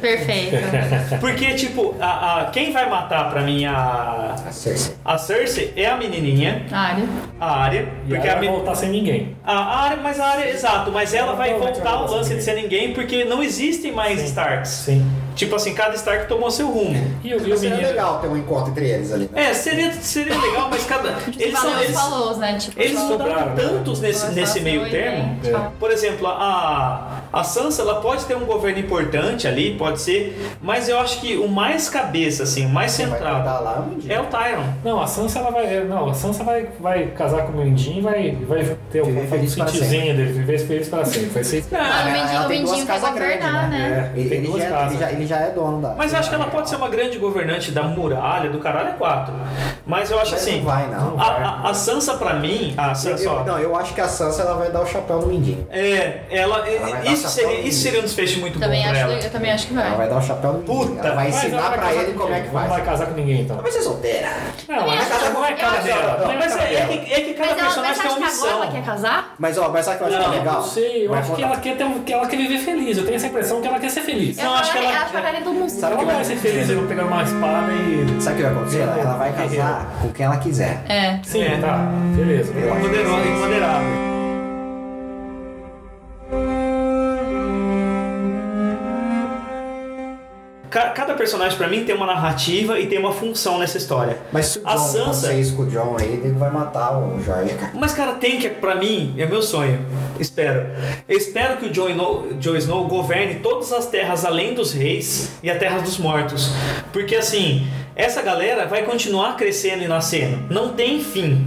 D: Perfeito.
B: Porque, tipo, a, a- quem vai matar pra mim a,
E: A Cersei.
B: a Cersei é a menininha,
D: Área.
B: a Arya.
C: E
B: Porque
C: ela
B: a,
C: vai
B: men-
C: voltar sem ninguém.
B: a Arya, mas a Arya, exato, mas ela vai
C: Não, vai
B: voltar ao
C: voltar
B: lance de ser ninguém porque não existem mais
C: Sim.
B: Starks.
C: Sim.
B: Tipo assim, cada Stark tomou seu rumo.
C: E, eu- e o
E: Seria
C: menino.
E: legal ter um encontro entre eles ali, né?
B: É, seria, seria legal, mas cada. Eles são. Eles,
D: falous, né? Tipo,
B: eles
C: sobraram, né?
B: tantos nesse, nesse meio termo.
D: né?
C: É.
D: Tipo,
B: Por exemplo, a, a Sansa ela pode ter um governo importante ali, pode ser, mas eu acho que o mais cabeça, assim, o mais
E: vai
B: centrado
E: lá um
B: é o Tyron.
C: Não, a Sansa ela vai. Não, a Sansa vai, vai casar com o Mindinho e vai, vai ter um sítiozinho dele, viver feliz para sempre. Vai ser.
D: Ah, o
E: ela-
D: Mindinho,
E: ela
D: o Mindinho
E: grandes,
D: governar, né?
C: É,
E: Ele,
C: duas
E: já,
C: casas.
E: ele, já, ele já é dono da.
B: Mas eu acho que ela pode ser uma grande governante da muralha, do caralho é quatro. Mas eu acho
E: Mas
B: assim.
E: não vai, não.
B: A, a- a Sansa, pra mim, a
E: Eu,
B: Sansa,
E: eu-
B: ó,
E: não, eu acho que a Sansa ela vai dar o chapéu no Mindinho.
B: é, ela,
E: Ela vai dar
B: isso, seria, isso seria um desfecho muito
D: Também
B: bom pra
D: acho,
B: ela.
D: eu também acho que
E: Ela
D: vai.
E: vai dar o chapéu no.
B: Puta,
E: ela vai
C: Mas ela
E: ensinar
C: vai
E: pra
C: casar
E: ele
C: com
E: como é que
C: Não vai
E: faz.
C: casar com ninguém então.
E: Ela vai ser solteira.
C: Não, mas
D: que
C: não é
D: eu
C: cara dela. é
B: Mas
C: cara
B: é, é
C: dela.
B: que, é que cada
D: Mas
B: personagem
D: mas
B: tem uma
D: que agora ela
B: missão.
D: quer casar?
E: Mas ó, mas sabe o que eu acho que é
C: Não,
E: legal?
C: não sei, eu
E: Vai
C: acho que ela quer, ter, um- que ela quer viver feliz. Eu tenho essa impressão que ela quer ser feliz.
B: Não, acho que ela-
D: ela quer todo mundo.
E: Sabe
C: Ela
E: que vai-
C: vai ser feliz eu vou pegar uma espada e.
E: Sabe o que vai acontecer? Ela, ela vai casar com quem ela quiser.
D: É.
C: Sim,
B: É.
C: tá. Beleza.
B: Poderosa e Ca- Cada personagem pra mim tem uma narrativa e tem uma função nessa história.
E: Mas se o
B: A
E: John
B: Sansa-
E: acontecer isso com o John aí, ele vai matar o Jorge, cara.
B: Mas, cara, tem que, pra mim, é meu sonho. Espero. Eu espero que o Jon Snow, Jon Snow governe todas as terras além dos reis e a terra dos mortos. Porque, assim, essa galera vai continuar crescendo e nascendo. Não tem fim.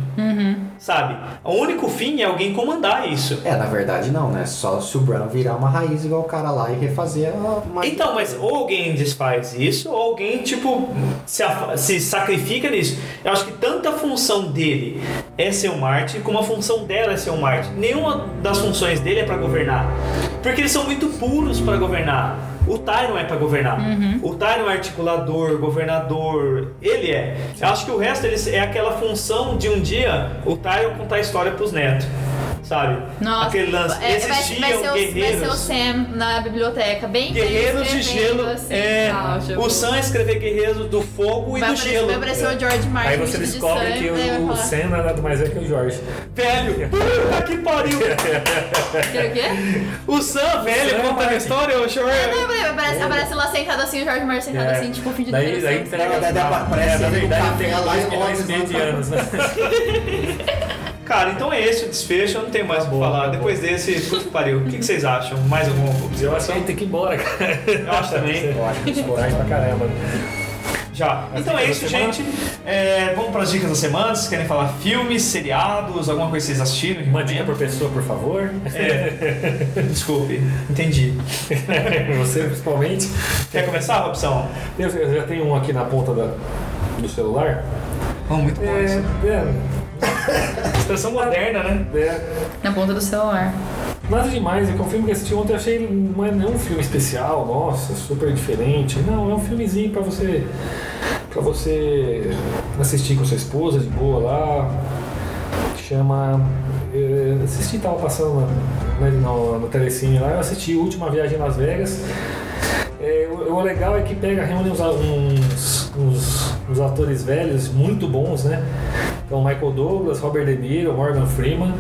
B: Sabe? O único fim é alguém comandar isso.
E: É, na verdade não, né? Só se o Bran virar uma raiz igual o cara lá e refazer a.
B: Então, mas ou alguém desfaz isso, ou alguém, tipo, se, se sacrifica nisso. Eu acho que tanto a função dele é ser um Marte, como a função dela é ser um Marte. Nenhuma das funções dele é pra governar. Porque eles são muito puros pra governar. O Tyron é pra governar. O Tyron é articulador, governador. Ele é. Eu acho que o resto eles, é aquela função de um dia o Tyron contar a história pros netos. Sabe?
D: Nossa,
B: Aquele lance.
D: é, vai, vai, ser o, vai
B: guerreiros.
D: ser o Sam na biblioteca, bem
B: Guerreiros de gelo.
D: assim,
B: é,
D: tal, tipo,
B: o Sam escrever guerreiros do fogo e
D: vai
B: do
D: aparecer,
B: gelo.
D: Vai aparecer o George Martin
C: Aí você
D: de
C: descobre
D: Sam,
C: que
D: daí vai
C: o, o Sam nada mais é que o Jorge.
B: Velho, puta que pariu.
D: "Que o quê?
B: O Sam, velho,
C: Sam
B: contando a história, eu choro.
D: Não, não, aparece, aparece lá sentado assim, o George Martin sentado
C: É.
D: assim, tipo, fingindo
C: Daí, daí
D: interessante.
C: entrega
E: Daí- daí
C: pra-
E: aparece
C: é, na
E: no
C: verdade tem meio de anos, né?
B: Cara, então é esse o desfecho, eu não tenho mais o que falar. Depois desse, puta que pariu. O que, que vocês acham? Mais alguma
C: Eu acho que
B: observação?
C: tem que ir embora, cara.
B: Eu acho também.
E: Eu acho que isso
C: Coragem pra caramba.
B: Já. Então é isso, gente. É, vamos para as dicas da semana. Vocês querem falar filmes, seriados, alguma coisa que vocês assistiram?
C: Uma dica por pessoa, por favor.
B: É. Desculpe, entendi.
C: Você principalmente.
B: Quer começar, Robson?
C: Eu, eu já tenho um aqui na ponta da, do celular.
B: Oh, muito bom isso.
C: É, é,
B: Expressão moderna, né?
C: é,
D: Na ponta do celular.
C: Nada demais, é que é um filme que eu assisti ontem, eu achei não é nenhum filme especial, nossa, super diferente. Não, é um filmezinho pra você para você assistir com sua esposa de boa lá. Chama. eh, assisti, tava passando na, na, no, no Telecine lá, eu assisti Última Viagem em Las Vegas. É, o, o legal é que pega, reúne uns, uns, uns, uns atores velhos muito bons, né? Então Michael Douglas, Robert De Niro, Morgan Freeman.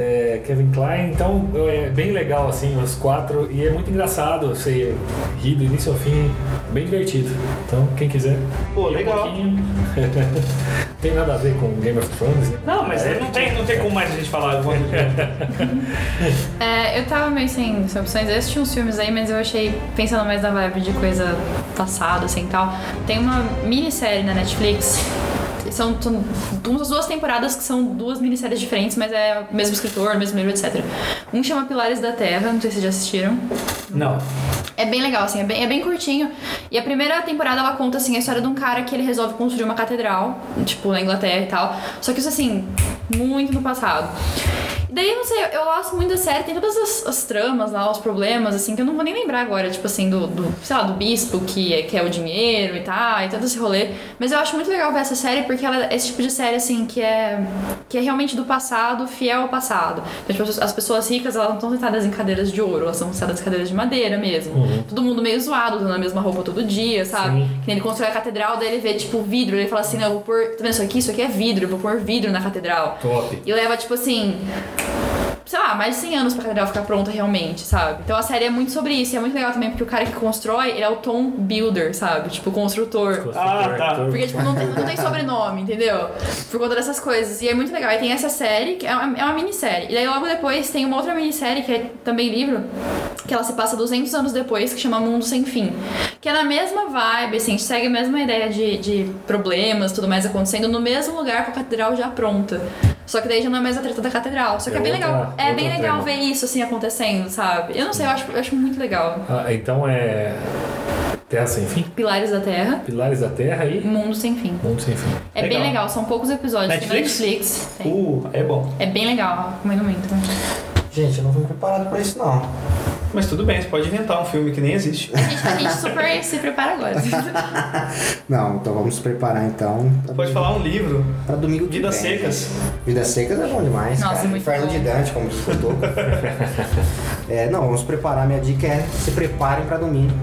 C: É, Kevin Klein. Então é bem legal assim os quatro e é muito engraçado você rir do início ao fim, bem divertido. Então quem quiser.
B: Pô,
C: um
B: legal.
C: pouquinho. tem nada a ver com Game of Thrones, né?
B: Não, mas
C: É,
B: não, tem, não tem como mais a gente falar.
D: É, eu tava meio sem, sem opções. Eu assisti uns filmes aí, mas eu achei, pensando mais na vibe de coisa passada, assim tal. Tem uma minissérie na Netflix. São, são umas duas temporadas que são duas minisséries diferentes, mas é o mesmo escritor, mesmo livro, etc. Um chama Pilares da Terra, não sei se vocês já assistiram.
B: Não.
D: É bem legal, assim, é bem, é bem curtinho. E a primeira temporada ela conta, assim, a história de um cara que ele resolve construir uma catedral, tipo, na Inglaterra e tal. Só que isso, assim, muito no passado. Daí, não sei, eu gosto muito da série, tem todas as, as tramas lá, os problemas, assim, que eu não vou nem lembrar agora, tipo assim, do, do sei lá, do bispo que é, que é o dinheiro e tal, e todo esse rolê. Mas eu acho muito legal ver essa série porque ela é esse tipo de série, assim, que é, que é realmente do passado, fiel ao passado. Então, tipo, as pessoas ricas, elas não estão sentadas em cadeiras de ouro, elas estão sentadas em cadeiras de madeira mesmo. Todo mundo meio zoado, usando a mesma roupa todo dia, sabe?
C: Sim.
D: Que nem ele constrói a catedral, daí ele vê, tipo, vidro, ele fala assim, não, eu vou pôr, tá vendo isso aqui? Isso aqui é vidro, eu vou pôr vidro na catedral.
C: Top.
D: E leva, tipo assim, sei lá, mais de 100 anos pra catedral ficar pronta realmente, sabe? Então a série é muito sobre isso. E é muito legal também porque o cara que constrói, ele é o Tom Builder, sabe? Tipo, construtor.
B: Ah, tá.
D: Porque, tipo, não tem, não tem sobrenome, entendeu? Por conta dessas coisas. E é muito legal. E tem essa série, que é uma, é uma minissérie. E daí logo depois tem uma outra minissérie, que é também livro, que ela se passa 200 anos depois, que chama Mundo Sem Fim. Que é na mesma vibe, assim, segue a mesma ideia de, de problemas, tudo mais acontecendo, no mesmo lugar com a catedral já pronta. Só que daí já não é mais a treta da catedral. Só que é,
C: É
D: bem
C: outra-
D: legal. É bem legal
C: tema.
D: ver isso, assim, acontecendo, sabe? Eu não sei, eu acho, eu acho muito legal.
C: Ah, então é Terra Sem Fim,
D: Pilares da Terra,
C: Pilares da Terra e
D: Mundo Sem Fim.
C: Mundo Sem Fim.
D: É
B: Legal.
D: bem legal, são poucos episódios. Tem
B: Netflix?
D: Netflix. Tem.
B: Uh, é bom.
D: É bem legal, recomendo muito.
E: Gente, eu não fui preparado pra isso, não.
B: Mas tudo bem, você pode inventar um filme que nem existe.
D: A gente, a gente super se prepara agora.
E: Não, então vamos nos preparar então. pra
B: Pode
E: domingo-
B: falar um livro.
E: Pra domingo que
B: Vidas
E: vem.
B: Secas.
E: Vidas Secas é bom demais,
D: Nossa,
E: cara.
D: muito
E: Inferno
D: bom.
E: de Dante, como botou. é, não, vamos preparar. Minha dica é se preparem pra domingo.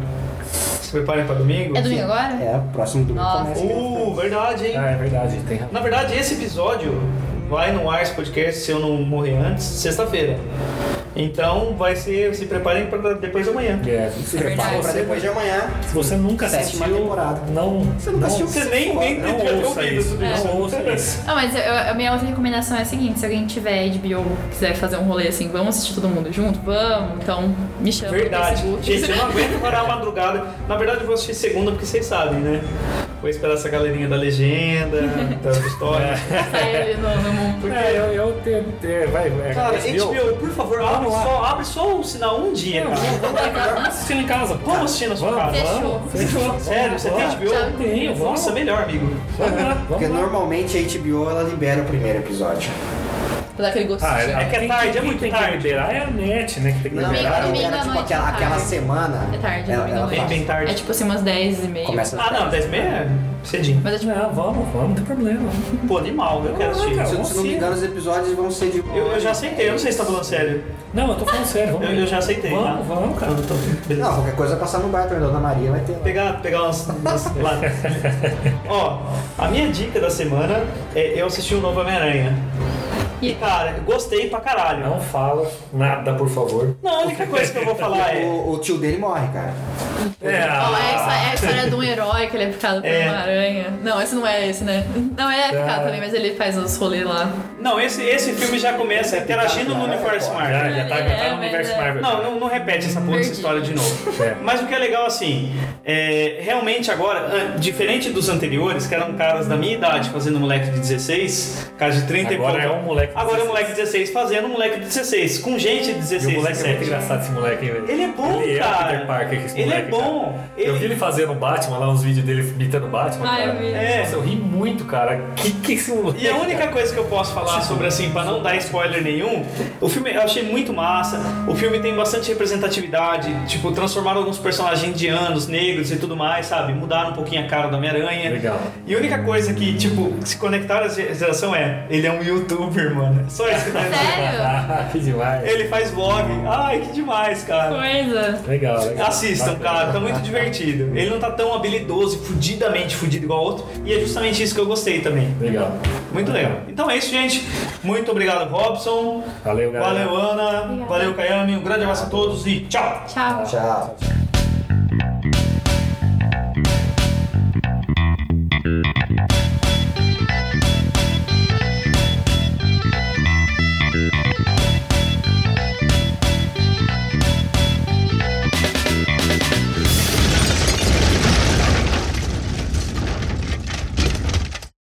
B: Se preparem pra domingo.
D: É domingo agora?
E: É, o próximo domingo
D: Nossa.
E: começa.
B: Uh, verdade, hein?
C: Ah, é verdade, tem razão.
B: Na verdade, esse episódio vai no ar, esse podcast, se eu não morrer antes, sexta-feira. Então vai ser, se preparem para depois de amanhã.
C: É,
E: Se
D: É
E: preparem pra depois de amanhã.
C: Se você nunca
E: Sétima
C: assistiu,
E: temporada.
C: não,
E: Você nunca assistiu?
B: Você nem, nem
C: não ouça
B: ouvido
C: isso.
B: tudo isso.
C: Não ouça isso.
D: Não, mas eu- a minha outra recomendação é a seguinte: se alguém tiver HBO, quiser fazer um rolê assim, vamos assistir todo mundo junto? Vamos, então me chama
B: Verdade. Gente, eu não aguento parar a madrugada. Na verdade, eu vou assistir segunda porque vocês sabem, né? Vou esperar essa galerinha da legenda, das histórias.
D: Sai ali no, no mundo.
C: É, eu, eu te, te- vai, é,
B: Cara,
C: HBO.
B: HBO, por favor, abre só, abre só o sinal um dia,
C: Não,
B: cara.
C: vamos, vamos lá em casa, vamos assistir em casa. pô.
B: Vamos assistir na sua
C: Vamos,
B: casa.
D: Fechou.
C: Fechou.
B: Sério, você tem. HBO?
C: Tenho, vamos.
B: Nossa, melhor, amigo.
C: Vamos lá, vamos
E: Porque normalmente a HBO ela libera o primeiro episódio.
D: Pra dar aquele gostinho.
C: Ah,
B: É que é tarde, é muito
C: tem
B: tarde.
C: que liberar é a net, né? Que tem que
E: Não,
C: liberar.
E: libera
D: à
E: tipo
D: noite,
E: aquela,
D: é
E: aquela semana.
D: É tarde,
E: ela, ela
B: Bem, bem tarde.
D: É tipo assim, umas 10 e meia.
E: começa
B: Ah, não, 10 e meia é cedinho.
D: Mas é tipo.
C: Não, vamos, vamos, não tem problema.
B: Pô, animal, eu quero assistir.
E: Se, se não me engano, os episódios vão ser de.
B: Eu, eu já aceitei, eu não sei se tá falando sério.
C: Não, eu tô falando sério, vamos
B: Eu, eu já aceitei, tá?
C: Vamos, vamos, cara.
E: Não, qualquer coisa é passar no bar da Dona Maria vai ter lá.
B: Pegar, pegar umas, umas lá. Ó, a minha dica da semana é eu assisti o novo Homem-Aranha. E cara, gostei pra caralho.
C: Não fala nada, por favor.
B: Não, a única coisa que eu vou falar é.
E: O, o tio dele morre, cara.
C: É,
D: Ó, é, essa- é a história de um herói que ele é picado por
B: É.
D: uma aranha. Não, esse não é esse, né? Não, ele é picado
C: É.
D: também, mas ele faz os rolês lá.
B: Não, esse, esse filme já começa interagindo no universo Marvel.
C: já, já tá, já tá
D: É,
C: no universo
D: é.
C: Marvel.
B: Não, não, não repete essa porra dessa história de novo.
C: É.
B: Mas o que é legal assim, é, realmente agora, ah, diferente dos anteriores, que eram caras da minha idade fazendo moleque de 16, cara de 30
C: Agora
B: e
C: é
B: pouco.
C: um moleque de
B: Agora
C: 16.
B: moleque de 16 fazendo um moleque de 16, com gente de 16,
C: E o moleque é muito
B: 17.
C: engraçado esse moleque, hein, velho?
B: Ele é bom,
C: ele
B: cara.
C: É o Peter Parker, esse
B: Ele é
C: moleque,
B: bom. Ele-
C: Eu vi ele fazendo Batman lá, uns vídeos dele imitando Batman,
D: Ah, eu
C: cara.
D: vi.
B: É.
C: Nossa, eu ri muito, cara. Que que esse moleque...
B: E a única
C: cara?
B: coisa que eu posso falar sobre assim, pra não dar spoiler nenhum, o filme eu achei muito massa. O filme tem bastante representatividade, tipo, transformaram alguns personagens indianos, negros e tudo mais, sabe? Mudaram um pouquinho a cara do Homem-Aranha.
C: Legal.
B: E a única coisa que, tipo, se conectaram à geração é, ele é um youtuber, mano. Só isso que tá
D: Sério?
C: que demais.
B: Ele faz vlog. Ai, que demais, cara.
D: Coisa.
C: Legal, legal.
B: Assistam, cara, tá muito divertido. Ele não tá tão habilidoso e fudidamente fudido igual outro. E é justamente isso que eu gostei também.
C: Legal.
B: Muito legal. Então é isso, gente. Muito obrigado, Robson.
C: Valeu, galera.
B: Valeu, Ana.
D: Obrigada.
B: Valeu, Kayami. Um grande abraço a todos e tchau.
D: Tchau.
E: Tchau.